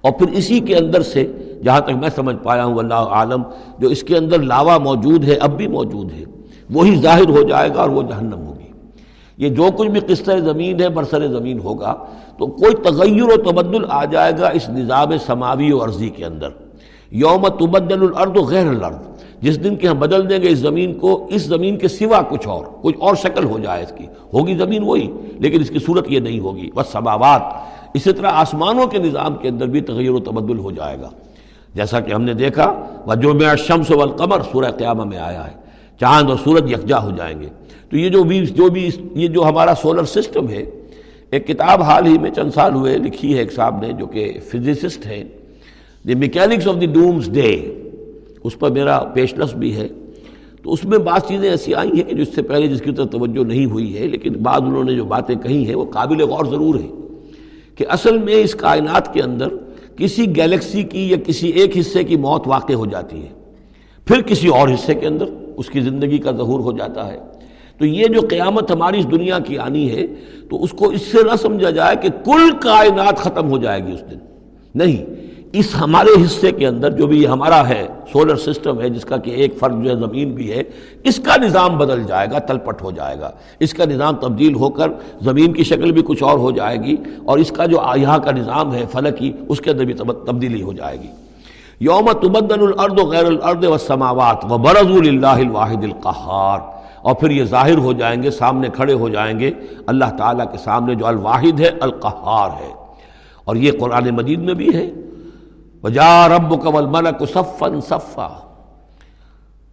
اور پھر اسی کے اندر سے جہاں تک میں سمجھ پایا ہوں اللہ عالم، جو اس کے اندر لاوا موجود ہے، اب بھی موجود ہے، وہی ظاہر ہو جائے گا اور وہ جہنم ہوگی۔ یہ جو کچھ بھی قصہ زمین ہے، برسر زمین ہوگا۔ تو کوئی تغیر و تبدل آ جائے گا اس نظام سماوی و عرضی کے اندر۔ یوم تبدل الارض غیر الارض۔ جس دن کے ہم بدل دیں گے اس زمین کو، اس زمین کے سوا کچھ اور کچھ اور شکل ہو جائے اس کی۔ ہوگی زمین وہی، لیکن اس کی صورت یہ نہیں ہوگی۔ بس سماوات۔ اسی طرح آسمانوں کے نظام کے اندر بھی تغیر و تبدل ہو جائے گا۔ جیسا کہ ہم نے دیکھا وہ جو میں شمس والقمر سورہ قیامہ میں آیا ہے۔ چاند اور سورج یکجا ہو جائیں گے۔ تو یہ جو بھی جو بھی یہ جو ہمارا سولر سسٹم ہے ایک کتاب حال ہی میں چند سال ہوئے لکھی ہے ایک صاحب نے جو کہ فزسسٹ ہیں۔ The mechanics of the doomsday اس پر میرا پیشلس بھی ہے۔ تو اس میں بعض چیزیں ایسی آئی ہیں کہ جو اس سے پہلے جس کی طرف توجہ نہیں ہوئی ہے، لیکن بعض انہوں نے جو باتیں کہی ہیں وہ قابل غور ضرور ہیں کہ اصل میں اس کائنات کے اندر کسی گیلیکسی کی یا کسی ایک حصے کی موت واقع ہو جاتی ہے۔ پھر کسی اور حصے کے اندر اس کی زندگی کا ظہور ہو جاتا ہے۔ تو یہ جو قیامت ہماری اس دنیا کی آنی ہے، تو اس کو اس سے نہ سمجھا جائے کہ کل کائنات ختم ہو جائے گی اس دن۔ نہیں، اس ہمارے حصے کے اندر جو بھی ہمارا ہے سولر سسٹم ہے، جس کا کہ ایک فرد جو ہے زمین بھی ہے، اس کا نظام بدل جائے گا، تلپٹ ہو جائے گا۔ اس کا نظام تبدیل ہو کر زمین کی شکل بھی کچھ اور ہو جائے گی، اور اس کا جو یہاں کا نظام ہے فلکی اس کے اندر بھی تبدیلی ہو جائے گی۔ یوم تبدل الارض غیر الارض والسماوات وبرزوا للہ الواحد القہار۔ اور پھر یہ ظاہر ہو جائیں گے، سامنے کھڑے ہو جائیں گے، اللہ تعالیٰ کے سامنے جو الواحد ہے، القہار ہے۔ اور یہ قرآن مجید میں بھی ہے۔ وجا رب قبل ملک صفن صفا۔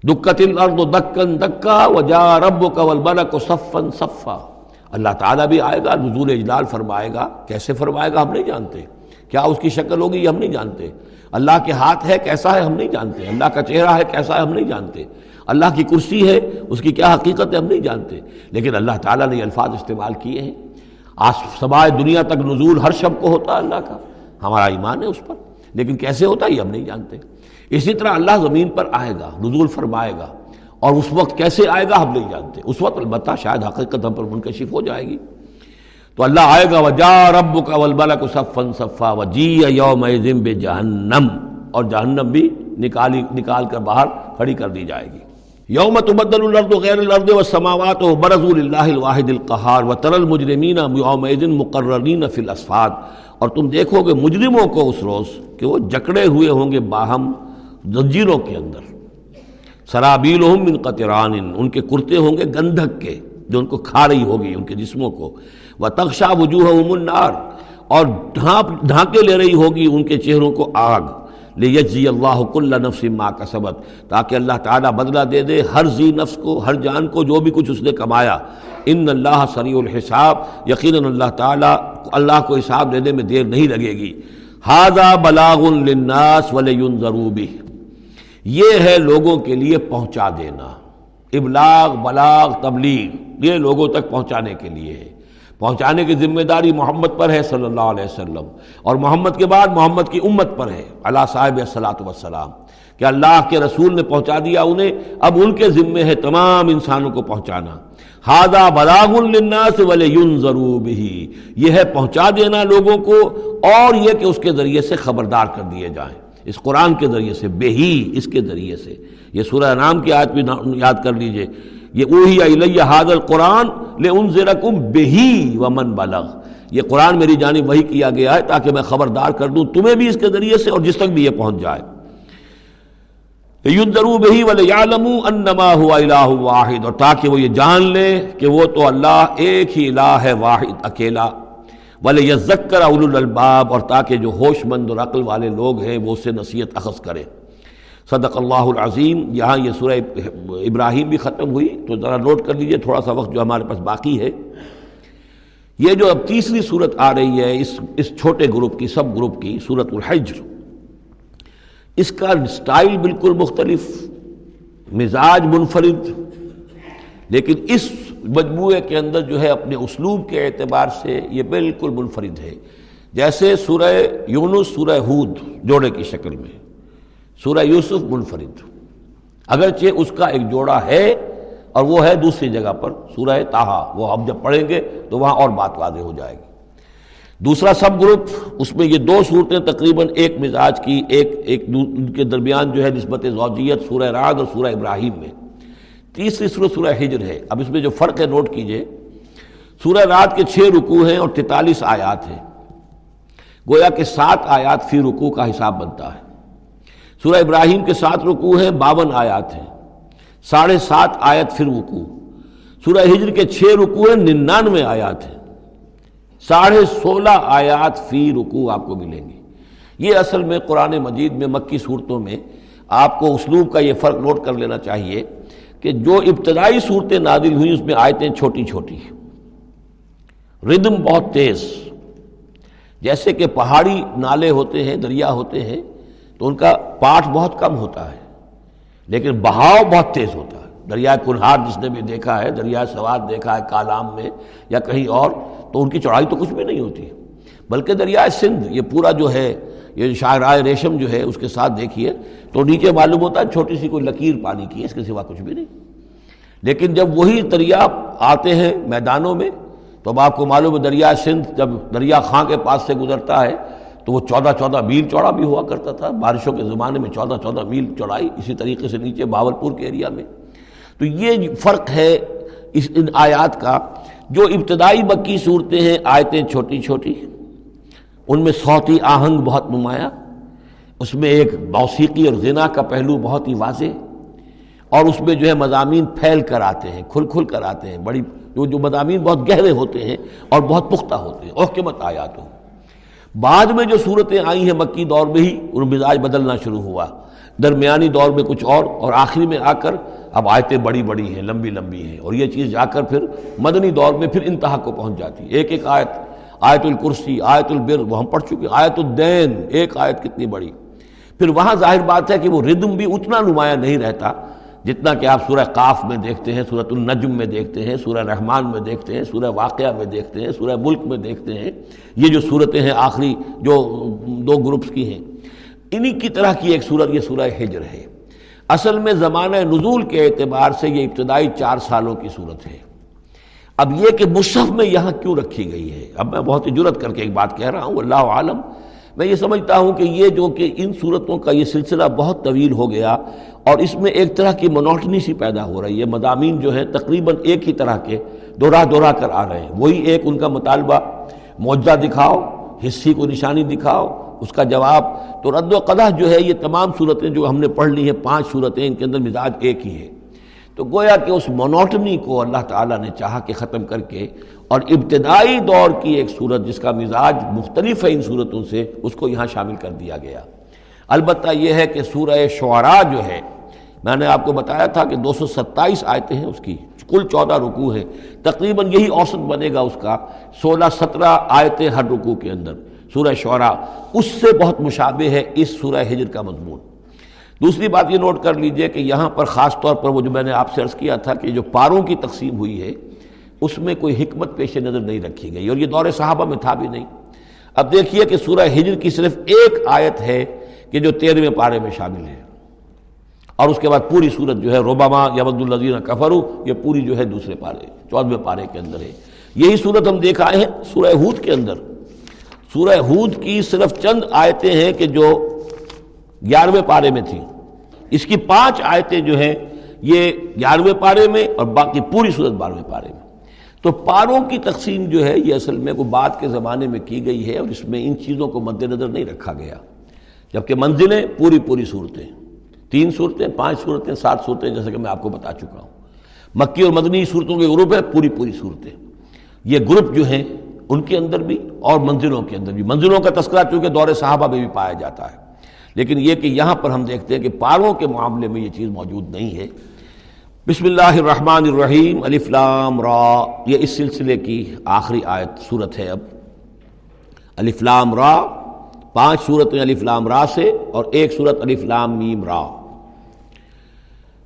دکت الارض دکن دکا وجا رب قبل ملک صفن صفا۔ اللہ تعالیٰ بھی آئے گا، نزول اجلال فرمائے گا۔ کیسے فرمائے گا، ہم نہیں جانتے۔ کیا اس کی شکل ہوگی، یہ ہم نہیں جانتے۔ اللہ کے ہاتھ ہے، کیسا ہے، ہم نہیں جانتے۔ اللہ کا چہرہ ہے، کیسا ہے، ہم نہیں جانتے۔ اللہ کی کرسی ہے، اس کی کیا حقیقت ہے ہم نہیں جانتے۔ لیکن اللہ تعالیٰ نے یہ الفاظ استعمال کیے ہیں۔ آج سبائے دنیا تک نزول ہر شب کو ہوتا ہے اللہ کا۔ ہمارا ایمان ہے اس پر۔ لیکن کیسے ہوتا ہے یہ ہم نہیں جانتے۔ اسی طرح اللہ زمین پر آئے گا، نزول فرمائے گا۔ اور اس وقت کیسے آئے گا ہم نہیں جانتے۔ اس وقت البتہ شاید حقیقت ہم پر منکشف ہو جائے گی۔ تو اللہ آئے گا وجا رب کا ولبلا کو صفن صفا وجی یوم جہنم اور جہنم بھی نکالی، نکال کر باہر کھڑی کر دی جائے گی۔ یوم تبدل الارض غیر الارض والسماوات وبرزوا للہ الواحد القہار وتر المجرمین یومئذ مقررین فی الاسفاد۔ اور تم دیکھو گے مجرموں کو اس روز کہ وہ جکڑے ہوئے ہوں گے باہم زنجیروں کے اندر۔ سرابیلہم من قطران، ان کے کرتے ہوں گے گندھک کے، جو ان کو کھا رہی ہوگی، ان کے جسموں کو۔ وہ تخشا وجوہ النار، اور ڈھانپ ڈھانکے لے رہی ہوگی ان کے چہروں کو آگ۔ لیجزی اللہ کل نفس ما کا سبق تاکہ اللہ تعالیٰ بدلہ دے دے ہر زی نفس کو، ہر جان کو، جو بھی کچھ اس نے کمایا۔ ان اللہ سریع الحساب، یقیناً اللہ تعالیٰ اللہ کو حساب دینے میں دیر نہیں لگے گی۔ ہاضا بلاغ الناس ولین ضروبی یہ ہے لوگوں کے لیے پہنچا دینا۔ ابلاغ، بلاغ، تبلیغ، یہ لوگوں تک پہنچانے کے لیے۔ ہے پہنچانے کی ذمہ داری محمد پر ہے صلی اللہ علیہ وسلم اور محمد کے بعد محمد کی امت پر ہے اللہ صاحب صلاۃ وسلام کہ اللہ کے رسول نے پہنچا دیا انہیں، اب ان کے ذمے ہے تمام انسانوں کو پہنچانا۔ ہادہ بلاغ الناس ولی یون ضرور یہ ہے پہنچا دینا لوگوں کو اور یہ کہ اس کے ذریعے سے خبردار کر دیے جائیں۔ اس قرآن کے ذریعے سے، بے ہی اس کے ذریعے سے۔ یہ سورہ نام کی آیت بھی یاد کر لیجیے۔ یہ اوہی الیہ حاضر القرآن لے ان زیرکم بہی ومن بلغ۔ یہ قرآن میری جانب وہی کیا گیا ہے تاکہ میں خبردار کر دوں تمہیں بھی اس کے ذریعے سے اور جس تک بھی یہ پہنچ جائے۔ بہی انما ہوا الہ واحد اور تاکہ وہ یہ جان لے کہ وہ تو اللہ ایک ہی الہ ہے واحد اکیلا۔ ولے یزکر اول الباب اور تاکہ جو ہوش مند اور عقل والے لوگ ہیں وہ اس سے نصیحت اخذ کریں۔ صدق اللہ العظیم، یہاں یہ سورہ ابراہیم بھی ختم ہوئی، تو ذرا نوٹ کر لیجیے، تھوڑا سا وقت جو ہمارے پاس باقی ہے۔ یہ جو اب تیسری صورت آ رہی ہے، اس اس چھوٹے گروپ کی، سب گروپ کی صورت الحجر، اس کا سٹائل بالکل مختلف، مزاج منفرد، لیکن اس مجموعے کے اندر جو ہے، اپنے اسلوب کے اعتبار سے یہ بالکل منفرد ہے۔ جیسے سورہ یونس، سورہ ہود، جوڑے کی شکل میں۔ سورہ یوسف منفرد۔ اگرچہ اس کا ایک جوڑا ہے اور وہ ہے دوسری جگہ پر، سورہ تاہا وہ اب جب پڑھیں گے تو وہاں اور بات واضح ہو جائے گی۔ دوسرا سب گروپ، اس میں یہ دو صورتیں تقریباً ایک مزاج کی، ایک ایک ان کے درمیان جو ہے نسبت زوجیت، سورہ راد اور سورہ ابراہیم میں۔ تیسری صورت سورہ ہجر ہے۔ اب اس میں جو فرق ہے نوٹ کیجیے۔ سورہ رات کے چھ رکوع ہیں اور تینتالیس آیات ہیں۔ گویا کہ سات آیات فی رکوع کا حساب بنتا ہے۔ سورہ ابراہیم کے سات رکوع ہیں باون آیات ہیں۔ ساڑھے سات آیت پھر رکوع۔ سورہ ہجر کے چھ رکوع ہیں، ننانوے آیات ہیں۔ ساڑھے سولہ آیات فی رکوع آپ کو ملیں گے۔ یہ اصل میں قرآن مجید میں مکی صورتوں میں آپ کو اسلوب کا یہ فرق نوٹ کر لینا چاہیے کہ جو ابتدائی صورتیں نادل ہوئیں، اس میں آیتیں چھوٹی چھوٹی ردم بہت تیز۔ جیسے کہ پہاڑی نالے ہوتے ہیں، دریا ہوتے ہیں تو ان کا پاٹ بہت کم ہوتا ہے، لیکن بہاؤ بہت تیز ہوتا ہے۔ دریائے کنہار جس نے بھی دیکھا ہے، دریائے سواد دیکھا ہے، کالام میں یا کہیں اور، تو ان کی چوڑائی تو کچھ بھی نہیں ہوتی۔ بلکہ دریائے سندھ، یہ پورا جو ہے، یہ شاہراہ ریشم جو ہے، اس کے ساتھ دیکھیے، تو نیچے معلوم ہوتا ہے چھوٹی سی کوئی لکیر پانی کی ہے، اس کے سوا کچھ بھی نہیں۔ لیکن جب وہی دریا آتے ہیں میدانوں میں، تو اب آپ کو معلوم ہے دریا سندھ جب دریا خاں کے پاس سے گزرتا ہے تو وہ چودہ چودہ میل چوڑا بھی ہوا کرتا تھا۔ بارشوں کے زمانے میں چودہ چودہ میل چوڑائی اسی طریقے سے نیچے باولپور کے ایریا میں۔ تو یہ فرق ہے اس ان آیات کا۔ جو ابتدائی مکی صورتیں ہیں، آیتیں چھوٹی چھوٹی ان میں صوتی آہنگ بہت نمایاں۔ اس میں ایک موسیقی اور غنا کا پہلو بہت ہی واضح۔ اور اس میں جو ہے مضامین پھیل کر آتے ہیں، کھل کھل کر آتے ہیں۔ بڑی جو جو مضامین بہت گہرے ہوتے ہیں اور بہت پختہ ہوتے ہیں۔ اوکمت آیات ہوں بعد میں جو صورتیں آئی ہیں مکی دور میں ہی، ان مزاج بدلنا شروع ہوا۔ درمیانی دور میں کچھ اور اور آخری میں آ کر اب آیتیں بڑی بڑی ہیں، لمبی لمبی ہیں۔ اور یہ چیز جا کر پھر مدنی دور میں پھر انتہا کو پہنچ جاتی۔ ہے ایک ایک آیت آیت الکرسی، آیت البر، وہ ہم پڑھ چکے آیت الدین، ایک آیت کتنی بڑی۔ پھر وہاں ظاہر بات ہے کہ وہ ردم بھی اتنا نمایاں نہیں رہتا جتنا کہ آپ سورہ قاف میں دیکھتے ہیں سورت النجم میں دیکھتے ہیں، سورہ رحمان میں دیکھتے ہیں، سورہ واقعہ میں دیکھتے ہیں، سورہ ملک میں دیکھتے ہیں۔ یہ جو صورتیں ہیں، آخری جو دو گروپس کی ہیں۔ انہی کی طرح کی ایک صورت یہ سورہ ہجر ہے۔ اصل میں زمانہ نزول کے اعتبار سے یہ ابتدائی چار سالوں کی صورت ہے۔ اب یہ کہ مصحف میں یہاں کیوں رکھی گئی ہے؟ اب میں بہت ہی جرت کر کے ایک بات کہہ رہا ہوں اللہ عالم۔ میں یہ سمجھتا ہوں کہ یہ جو کہ ان صورتوں کا یہ سلسلہ بہت طویل ہو گیا اور اس میں ایک طرح کی منوٹنی سی پیدا ہو رہی ہے۔ مضامین جو ہیں تقریباً ایک ہی طرح کے دوہرا دوہرا کر آ رہے ہیں۔ وہی ایک ان کا مطالبہ، معجزہ دکھاؤ حصی کو نشانی دکھاؤ، اس کا جواب۔ تو رد و قدح جو ہے یہ تمام صورتیں جو ہم نے پڑھ لی ہیں، پانچ صورتیں ان کے اندر مزاج ایک ہی ہے تو گویا کہ اس منوٹنی کو اللہ تعالیٰ نے چاہا کہ ختم کر کے اور ابتدائی دور کی ایک صورت جس کا مزاج مختلف ہے ان صورتوں سے، اس کو یہاں شامل کر دیا گیا۔ البتہ یہ ہے کہ سورہ شعراء جو ہے، میں نے آپ کو بتایا تھا کہ دو سو ستائیس آیتیں ہیں اس کی، کل چودہ رکوع ہیں۔ تقریباً یہی اوسط بنے گا اس کا، سولہ سترہ آیتیں ہر رکوع کے اندر۔ سورہ شعراء اس سے بہت مشابہ ہے اس سورہ ہجر کا مضمون۔ دوسری بات یہ نوٹ کر لیجیے کہ یہاں پر خاص طور پر وہ جو میں نے آپ سے عرض کیا تھا کہ جو پاروں کی تقسیم ہوئی ہے اس میں کوئی حکمت پیش نظر نہیں رکھی گئی اور یہ دور صحابہ میں تھا بھی نہیں۔ اب دیکھیے کہ سورہ ہجر کی صرف ایک آیت ہے کہ جو تیرہویں پارے میں شامل ہے۔ اور اس کے بعد پوری صورت جو ہے روباما یمد الزین کفرو یہ پوری جو ہے دوسرے پارے چودھویں پارے کے اندر ہے۔ یہی صورت ہم دیکھ آئے ہیں سورہ ہود کے اندر۔ سورہ ہود کی صرف چند آیتیں ہیں کہ جو گیارہویں پارے میں تھیں۔ اس کی پانچ آیتیں جو ہیں، یہ گیارہویں پارے میں اور باقی پوری صورت بارہویں پارے میں۔ تو پاروں کی تقسیم جو ہے یہ اصل میں کوئی بات کے زمانے میں کی گئی ہے اور اس میں ان چیزوں کو مد نظر نہیں رکھا گیا۔ جبکہ منزلیں پوری پوری صورتیں، تین صورتیں، پانچ صورتیں، سات صورتیں جیسے کہ میں آپ کو بتا چکا ہوں۔ مکی اور مدنی صورتوں کے گروپ ہے پوری پوری صورتیں۔ یہ گروپ جو ہیں، ان کے اندر بھی اور منزلوں کے اندر بھی۔ منزلوں کا تذکرہ چونکہ دور صحابہ میں بھی پایا جاتا ہے۔ لیکن یہ کہ یہاں پر ہم دیکھتے ہیں کہ پاروں کے معاملے میں یہ چیز موجود نہیں ہے۔ بسم اللہ الرحمن الرحیم لام را۔ یہ اس سلسلے کی آخری آیت صورت ہے اب۔ لام را، پانچ صورتیں لام را سے اور ایک صورت لام میم را۔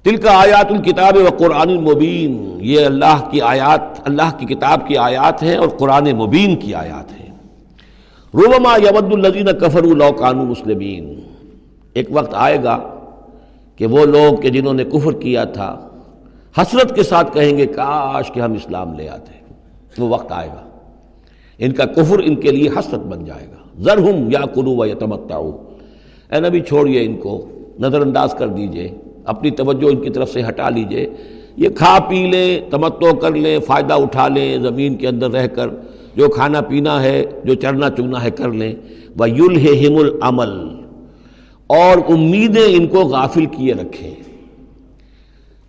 دل کا آیات الکتاب و قرآن المبین۔ یہ اللہ کی آیات، اللہ کی کتاب کی آیات ہیں اور قرآن مبین کی آیات ہیں۔ روبما یود الزین کفر قانو مسلمین۔ ایک وقت آئے گا کہ وہ لوگ کہ جنہوں نے کفر کیا تھا حسرت کے ساتھ کہیں گے، کاش کہ ہم اسلام لے آتے۔ وہ وقت آئے گا۔ ان کا کفر ان کے لیے حسرت بن جائے گا۔ ذر یا کنو و یا اے نبی، چھوڑیے ان کو۔ نظر انداز کر دیجیے۔ اپنی توجہ ان کی طرف سے ہٹا لیجیے۔ یہ کھا پی لیں تمتو کر لیں، فائدہ اٹھا لیں زمین کے اندر رہ کر۔ جو کھانا پینا ہے، جو چرنا چگنا ہے، کر لیں۔ وہ یل ہے ہم العمل اور امیدیں ان کو غافل کیے رکھیں۔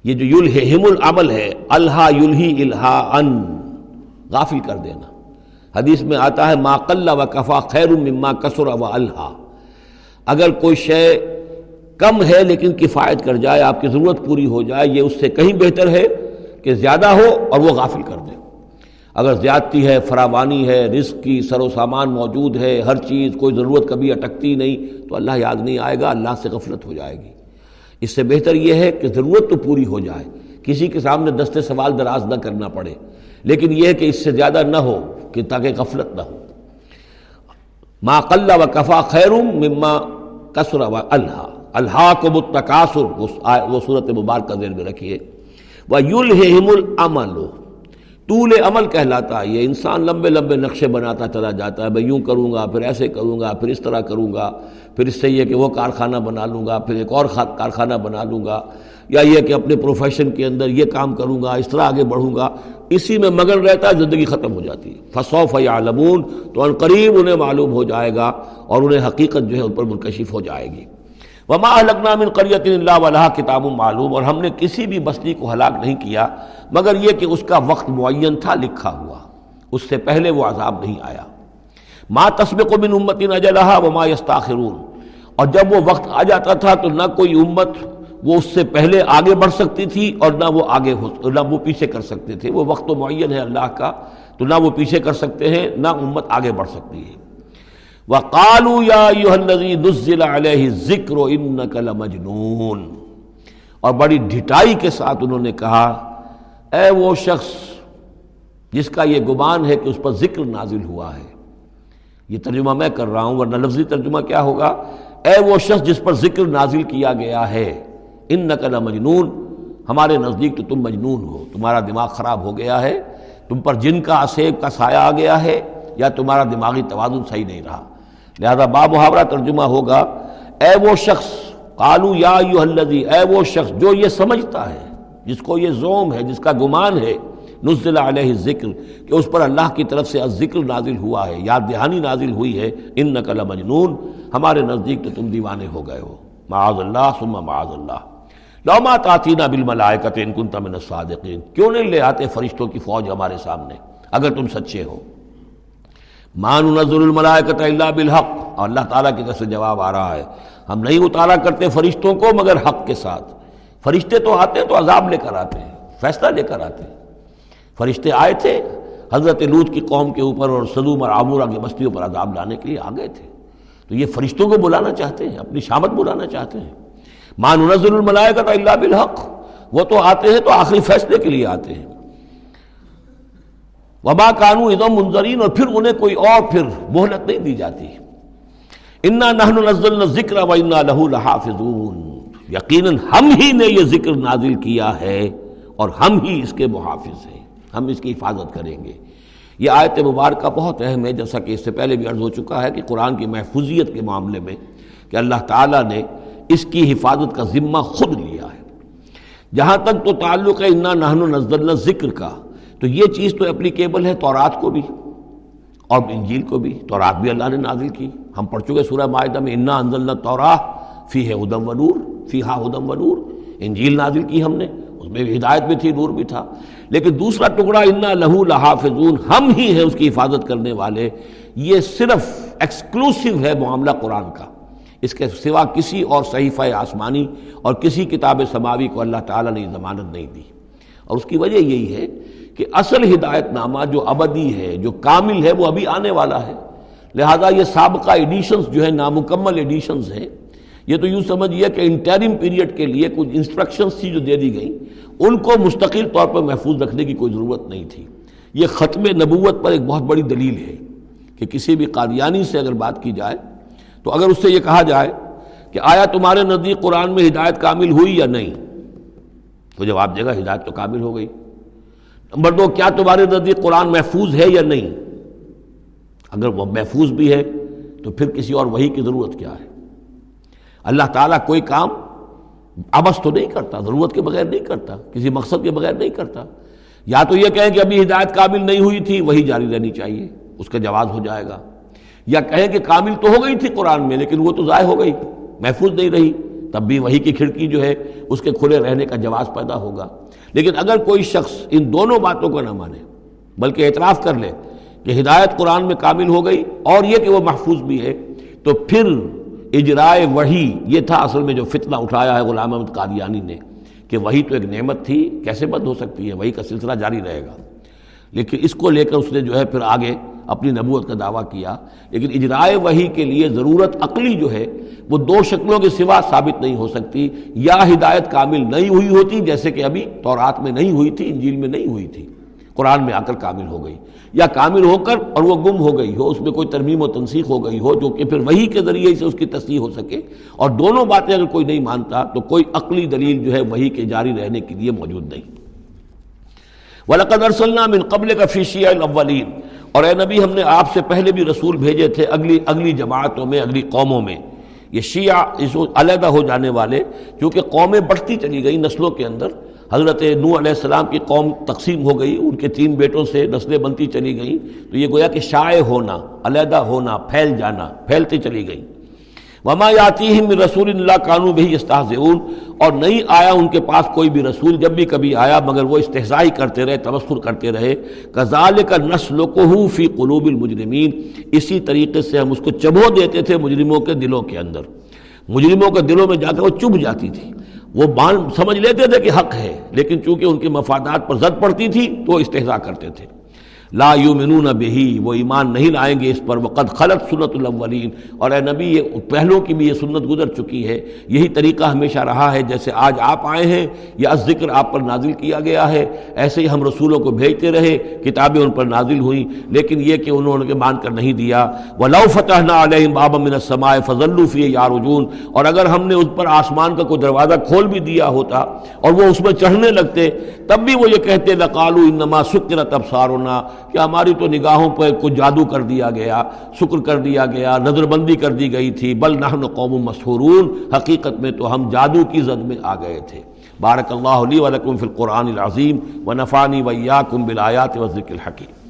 یہ جو یل ہے ہم العمل ہے اللہ یلہی الہا ان غافل کر دینا۔ حدیث میں آتا ہے، ما قل و کفا خیر مما کسر و اللہ اگر کوئی شے کم ہے لیکن کفایت کر جائے، آپ کی ضرورت پوری ہو جائے، یہ اس سے کہیں بہتر ہے کہ زیادہ ہو اور وہ غافل کر دے۔ اگر زیادتی ہے، فراوانی ہے، رزق کی سر و سامان موجود ہے، ہر چیز، کوئی ضرورت کبھی اٹکتی نہیں، تو اللہ یاد نہیں آئے گا، اللہ سے غفلت ہو جائے گی۔ اس سے بہتر یہ ہے کہ ضرورت تو پوری ہو جائے، کسی کے سامنے دستے سوال دراز نہ کرنا پڑے۔ لیکن یہ ہے کہ اس سے زیادہ نہ ہو، کہ تاکہ غفلت نہ ہو۔ ما قل و کفا خیرم مما کسر و اللہ اللہ کو متقاصر وہ صورت مبارکہ ذہن میں رکھیے۔ وہ یل العمل طول عمل کہلاتا ہے، یہ انسان لمبے لمبے نقشے بناتا چلا جاتا ہے، میں یوں کروں گا، پھر ایسے کروں گا، پھر اس طرح کروں گا، پھر اس سے یہ کہ وہ کارخانہ بنا لوں گا، پھر ایک اور کارخانہ بنا لوں گا، یا یہ کہ اپنے پروفیشن کے اندر یہ کام کروں گا، اس طرح آگے بڑھوں گا، اسی میں مگن رہتا ہے، زندگی ختم ہو جاتی ہے۔ فصوف یا لمون تو ان قریب انہیں معلوم ہو جائے گا اور انہیں حقیقت جو ہے ان پر منکشف ہو جائے گی۔ وما لگنا من قریت اللہ وََ کتاب معلوم اور ہم نے کسی بھی بستی کو ہلاک نہیں کیا، مگر یہ کہ اس کا وقت معین تھا، لکھا ہوا۔ اس سے پہلے وہ عذاب نہیں آیا۔ ما تسبق من امت اجلها وما يستاخرون اور جب وہ وقت آ جاتا تھا تو نہ کوئی امت وہ اس سے پہلے آگے بڑھ سکتی تھی اور نہ وہ آگے ہو، نہ وہ پیچھے کر سکتے تھے۔ وہ وقت تو معین ہے اللہ کا، تو نہ وہ پیچھے کر سکتے ہیں، نہ امت آگے بڑھ سکتی ہے۔ وَقَالُوا يَا أَيُّهَا الَّذِي نُزِّلَ عَلَيْهِ الذِّكْرُ إِنَّكَ اور بڑی ڈھٹائی کے ساتھ انہوں نے کہا، اے وہ شخص جس کا یہ گمان ہے کہ اس پر ذکر نازل ہوا ہے۔ یہ ترجمہ میں کر رہا ہوں، ورنہ لفظی ترجمہ کیا ہوگا؟ اے وہ شخص جس پر ذکر نازل کیا گیا ہے ان نقل مجنون ہمارے نزدیک تو تم مجنون ہو، تمہارا دماغ خراب ہو گیا ہے، تم پر جن کا اسیب کا سایہ آ گیا ہے، یا تمہارا دماغی توازن صحیح نہیں رہا۔ لہذا با محاورہ ترجمہ ہوگا۔ اے وہ شخص، قالو یا یو اے وہ شخص جو یہ سمجھتا ہے، جس کو یہ زوم ہے، جس کا گمان ہے، نزل علیہ ذکر کہ اس پر اللہ کی طرف سے ذکر نازل ہوا ہے، یاد دہانی نازل ہوئی ہے ان نقل مجنون ہمارے نزدیک تو تم دیوانے ہو گئے ہو۔ معاذ اللہ، ثم معاذ اللہ۔ لوما تعطینہ بالملائکت ان کنت من الصادقین۔ کیوں نہیں لے آتے فرشتوں کی فوج ہمارے سامنے، اگر تم سچے ہو؟ مان نظر الملائکت اللہ بالحق اور اللہ تعالیٰ کی طرف سے جواب آ رہا ہے۔ ہم نہیں اتارا کرتے فرشتوں کو مگر حق کے ساتھ۔ فرشتے تو آتے ہیں تو عذاب لے کر آتے ہیں، فیصلہ لے کر آتے ہیں۔ فرشتے آئے تھے، حضرت لوت کی قوم کے اوپر اور صدوم اور عامورہ کی بستیوں پر عذاب لانے کے لیے آ گئے تھے۔ تو یہ فرشتوں کو بلانا چاہتے ہیں، اپنی شامت بلانا چاہتے ہیں۔ مان نظر الملائے کا اللہ بالحق، وہ تو آتے ہیں تو آخری فیصلے کے لیے آتے ہیں۔ وبا قانون ادم منظرین اور پھر انہیں کوئی اور پھر مہلت نہیں دی جاتی۔ انا نحن نزلنا ذکر و انا لہو لحافظون۔ یقیناً ہم ہی نے یہ ذکر نازل کیا ہے اور ہم ہی اس کے محافظ ہیں۔ ہم اس کی حفاظت کریں گے۔ یہ آیت مبارکہ بہت اہم ہے، جیسا کہ اس سے پہلے بھی عرض ہو چکا ہے کہ قرآن کی محفوظیت کے معاملے میں کہ اللہ تعالیٰ نے اس کی حفاظت کا ذمہ خود لیا ہے۔ جہاں تک تو تعلق ہے انا نہن نزل ذکر کا۔ تو یہ چیز تو اپلیکیبل ہے تورات کو بھی اور انجیل کو بھی۔ تورات بھی اللہ نے نازل کی۔ ہم پڑھ چکے سورہ معاہدہ میں، انا انزلنا توراہ فی ہے ادم و نور فی ہا ادم و نور انجیل نازل کی ہم نے۔ اس میں بھی ہدایت بھی تھی، نور بھی تھا۔ لیکن دوسرا ٹکڑا، انا لہو لحافظون ہم ہی ہیں اس کی حفاظت کرنے والے۔ یہ صرف ایکسکلوسیو ہے معاملہ قرآن کا۔ اس کے سوا کسی اور صحیفہ آسمانی اور کسی کتاب سماوی کو اللہ تعالیٰ نے ضمانت نہیں دی۔ اور اس کی وجہ یہی ہے کہ اصل ہدایت نامہ جو ابدی ہے، جو کامل ہے، وہ ابھی آنے والا ہے۔ لہذا یہ سابقہ ایڈیشنز جو ہے نامکمل ایڈیشنز ہیں۔ یہ تو یوں سمجھئے کہ انٹرم پیریڈ کے لیے کچھ انسٹرکشنز تھی جو دے دی گئیں۔ ان کو مستقل طور پر محفوظ رکھنے کی کوئی ضرورت نہیں تھی۔ یہ ختم نبوت پر ایک بہت بڑی دلیل ہے کہ کسی بھی قادیانی سے اگر بات کی جائے، تو اگر اس سے یہ کہا جائے کہ آیا تمہارے نزدیک قرآن میں ہدایت کامل ہوئی یا نہیں تو جواب دے گا ہدایت تو کامل ہو گئی۔ نمبر دو، کیا تمہارے نزدیک قرآن محفوظ ہے یا نہیں؟ اگر وہ محفوظ بھی ہے، تو پھر کسی اور وہی کی ضرورت کیا ہے؟ اللہ تعالیٰ کوئی کام ابس تو نہیں کرتا، ضرورت کے بغیر نہیں کرتا، کسی مقصد کے بغیر نہیں کرتا۔ یا تو یہ کہیں کہ ابھی ہدایت کامل نہیں ہوئی تھی وہی جاری رہنی چاہیے، اس کا جواز ہو جائے گا۔ یا کہیں کہ کامل تو ہو گئی تھی قرآن میں، لیکن وہ تو ضائع ہو گئی، محفوظ نہیں رہی۔ تب بھی وہی کی کھڑکی جو ہے، اس کے کھلے رہنے کا جواز پیدا ہوگا۔ لیکن اگر کوئی شخص ان دونوں باتوں کو نہ مانے، بلکہ اعتراف کر لے کہ ہدایت قرآن میں کامل ہو گئی اور یہ کہ وہ محفوظ بھی ہے، تو پھر اجرائے وہی یہ تھا اصل میں جو فتنہ اٹھایا ہے غلام احمد قادیانی نے، کہ وہی تو ایک نعمت تھی، کیسے بند ہو سکتی ہے؟ وہی کا سلسلہ جاری رہے گا۔ لیکن اس کو لے کر اس نے جو ہے پھر آگے اپنی نبوت کا دعویٰ کیا۔ لیکن اجرائے وہی کے لیے ضرورت عقلی جو ہے، وہ دو شکلوں کے سوا ثابت نہیں ہو سکتی۔ یا ہدایت کامل نہیں ہوئی ہوتی، جیسے کہ ابھی تورات میں نہیں ہوئی تھی، انجیل میں نہیں ہوئی تھی۔ قرآن میں آ کر کامل ہو گئی۔ یا کامل ہو کر اور وہ گم ہو گئی ہو، اس میں کوئی ترمیم و تنسیخ ہو گئی ہو، جو کہ پھر وہی کے ذریعے سے اس کی تصحیح ہو سکے۔ اور دونوں باتیں اگر کوئی نہیں مانتا، تو کوئی عقلی دلیل جو ہے وہی کے جاری رہنے کے لیے موجود نہیں۔ ولاقد ارسلنا من قبل کا فیشیا الاولین اور اے نبی، ہم نے آپ سے پہلے بھی رسول بھیجے تھے اگلی اگلی جماعتوں میں، اگلی قوموں میں۔ یہ شیعہ اس علیحدہ ہو جانے والے، کیونکہ قومیں بڑھتی چلی گئی نسلوں کے اندر۔ حضرت نو علیہ السلام کی قوم تقسیم ہو گئی، ان کے تین بیٹوں سے نسلیں بنتی چلی گئیں۔ تو یہ گویا کہ شائع ہونا، علیحدہ ہونا، پھیل جانا، پھیلتی چلی گئیں۔ وما یاتی رسول اللہ قانو بھی استحضون اور نہیں آیا ان کے پاس کوئی بھی رسول جب بھی کبھی آیا، مگر وہ استحضائی کرتے رہے، تبصر کرتے رہے۔ کزال کا نسل کو فی قلوب المجرمین۔ اسی طریقے سے ہم اس کو چبھو دیتے تھے مجرموں کے دلوں کے اندر۔ مجرموں کے دلوں میں جا کر وہ چبھ جاتی تھی۔ وہ بان سمجھ لیتے تھے کہ حق ہے، لیکن چونکہ ان کے مفادات پر زد پڑتی تھی تو وہ استحضاء کرتے تھے۔ لا یومنون بہی، وہ ایمان نہیں لائیں گے اس پر وقت خلط سنت الاولین۔ اور اے نبی، یہ پہلوں کی بھی یہ سنت گزر چکی ہے۔ یہی طریقہ ہمیشہ رہا ہے، جیسے آج آپ آئے ہیں یا ذکر آپ پر نازل کیا گیا ہے۔ ایسے ہی ہم رسولوں کو بھیجتے رہے، کتابیں ان پر نازل ہوئیں، لیکن یہ کہ انہوں نے مان کر نہیں دیا۔ وہ لو فتح نہ علیہ بابا من السماء فضلوفی یارجون اور اگر ہم نے اس پر آسمان کا کوئی دروازہ کھول بھی دیا ہوتا اور وہ اس میں چڑھنے لگتے، تب بھی وہ یہ کہتے لقالو انما سکرت ابصارنا کہ ہماری تو نگاہوں پہ کچھ جادو کر دیا گیا، شکر کر دیا گیا نظر بندی کر دی گئی تھی، بل نحن قوم مسحورون، حقیقت میں تو ہم جادو کی زد میں آ گئے تھے۔ بارک اللہ علی ولکم فی القرآن العظیم و نفانی ویاکم بالآیات و ذکر الحکیم۔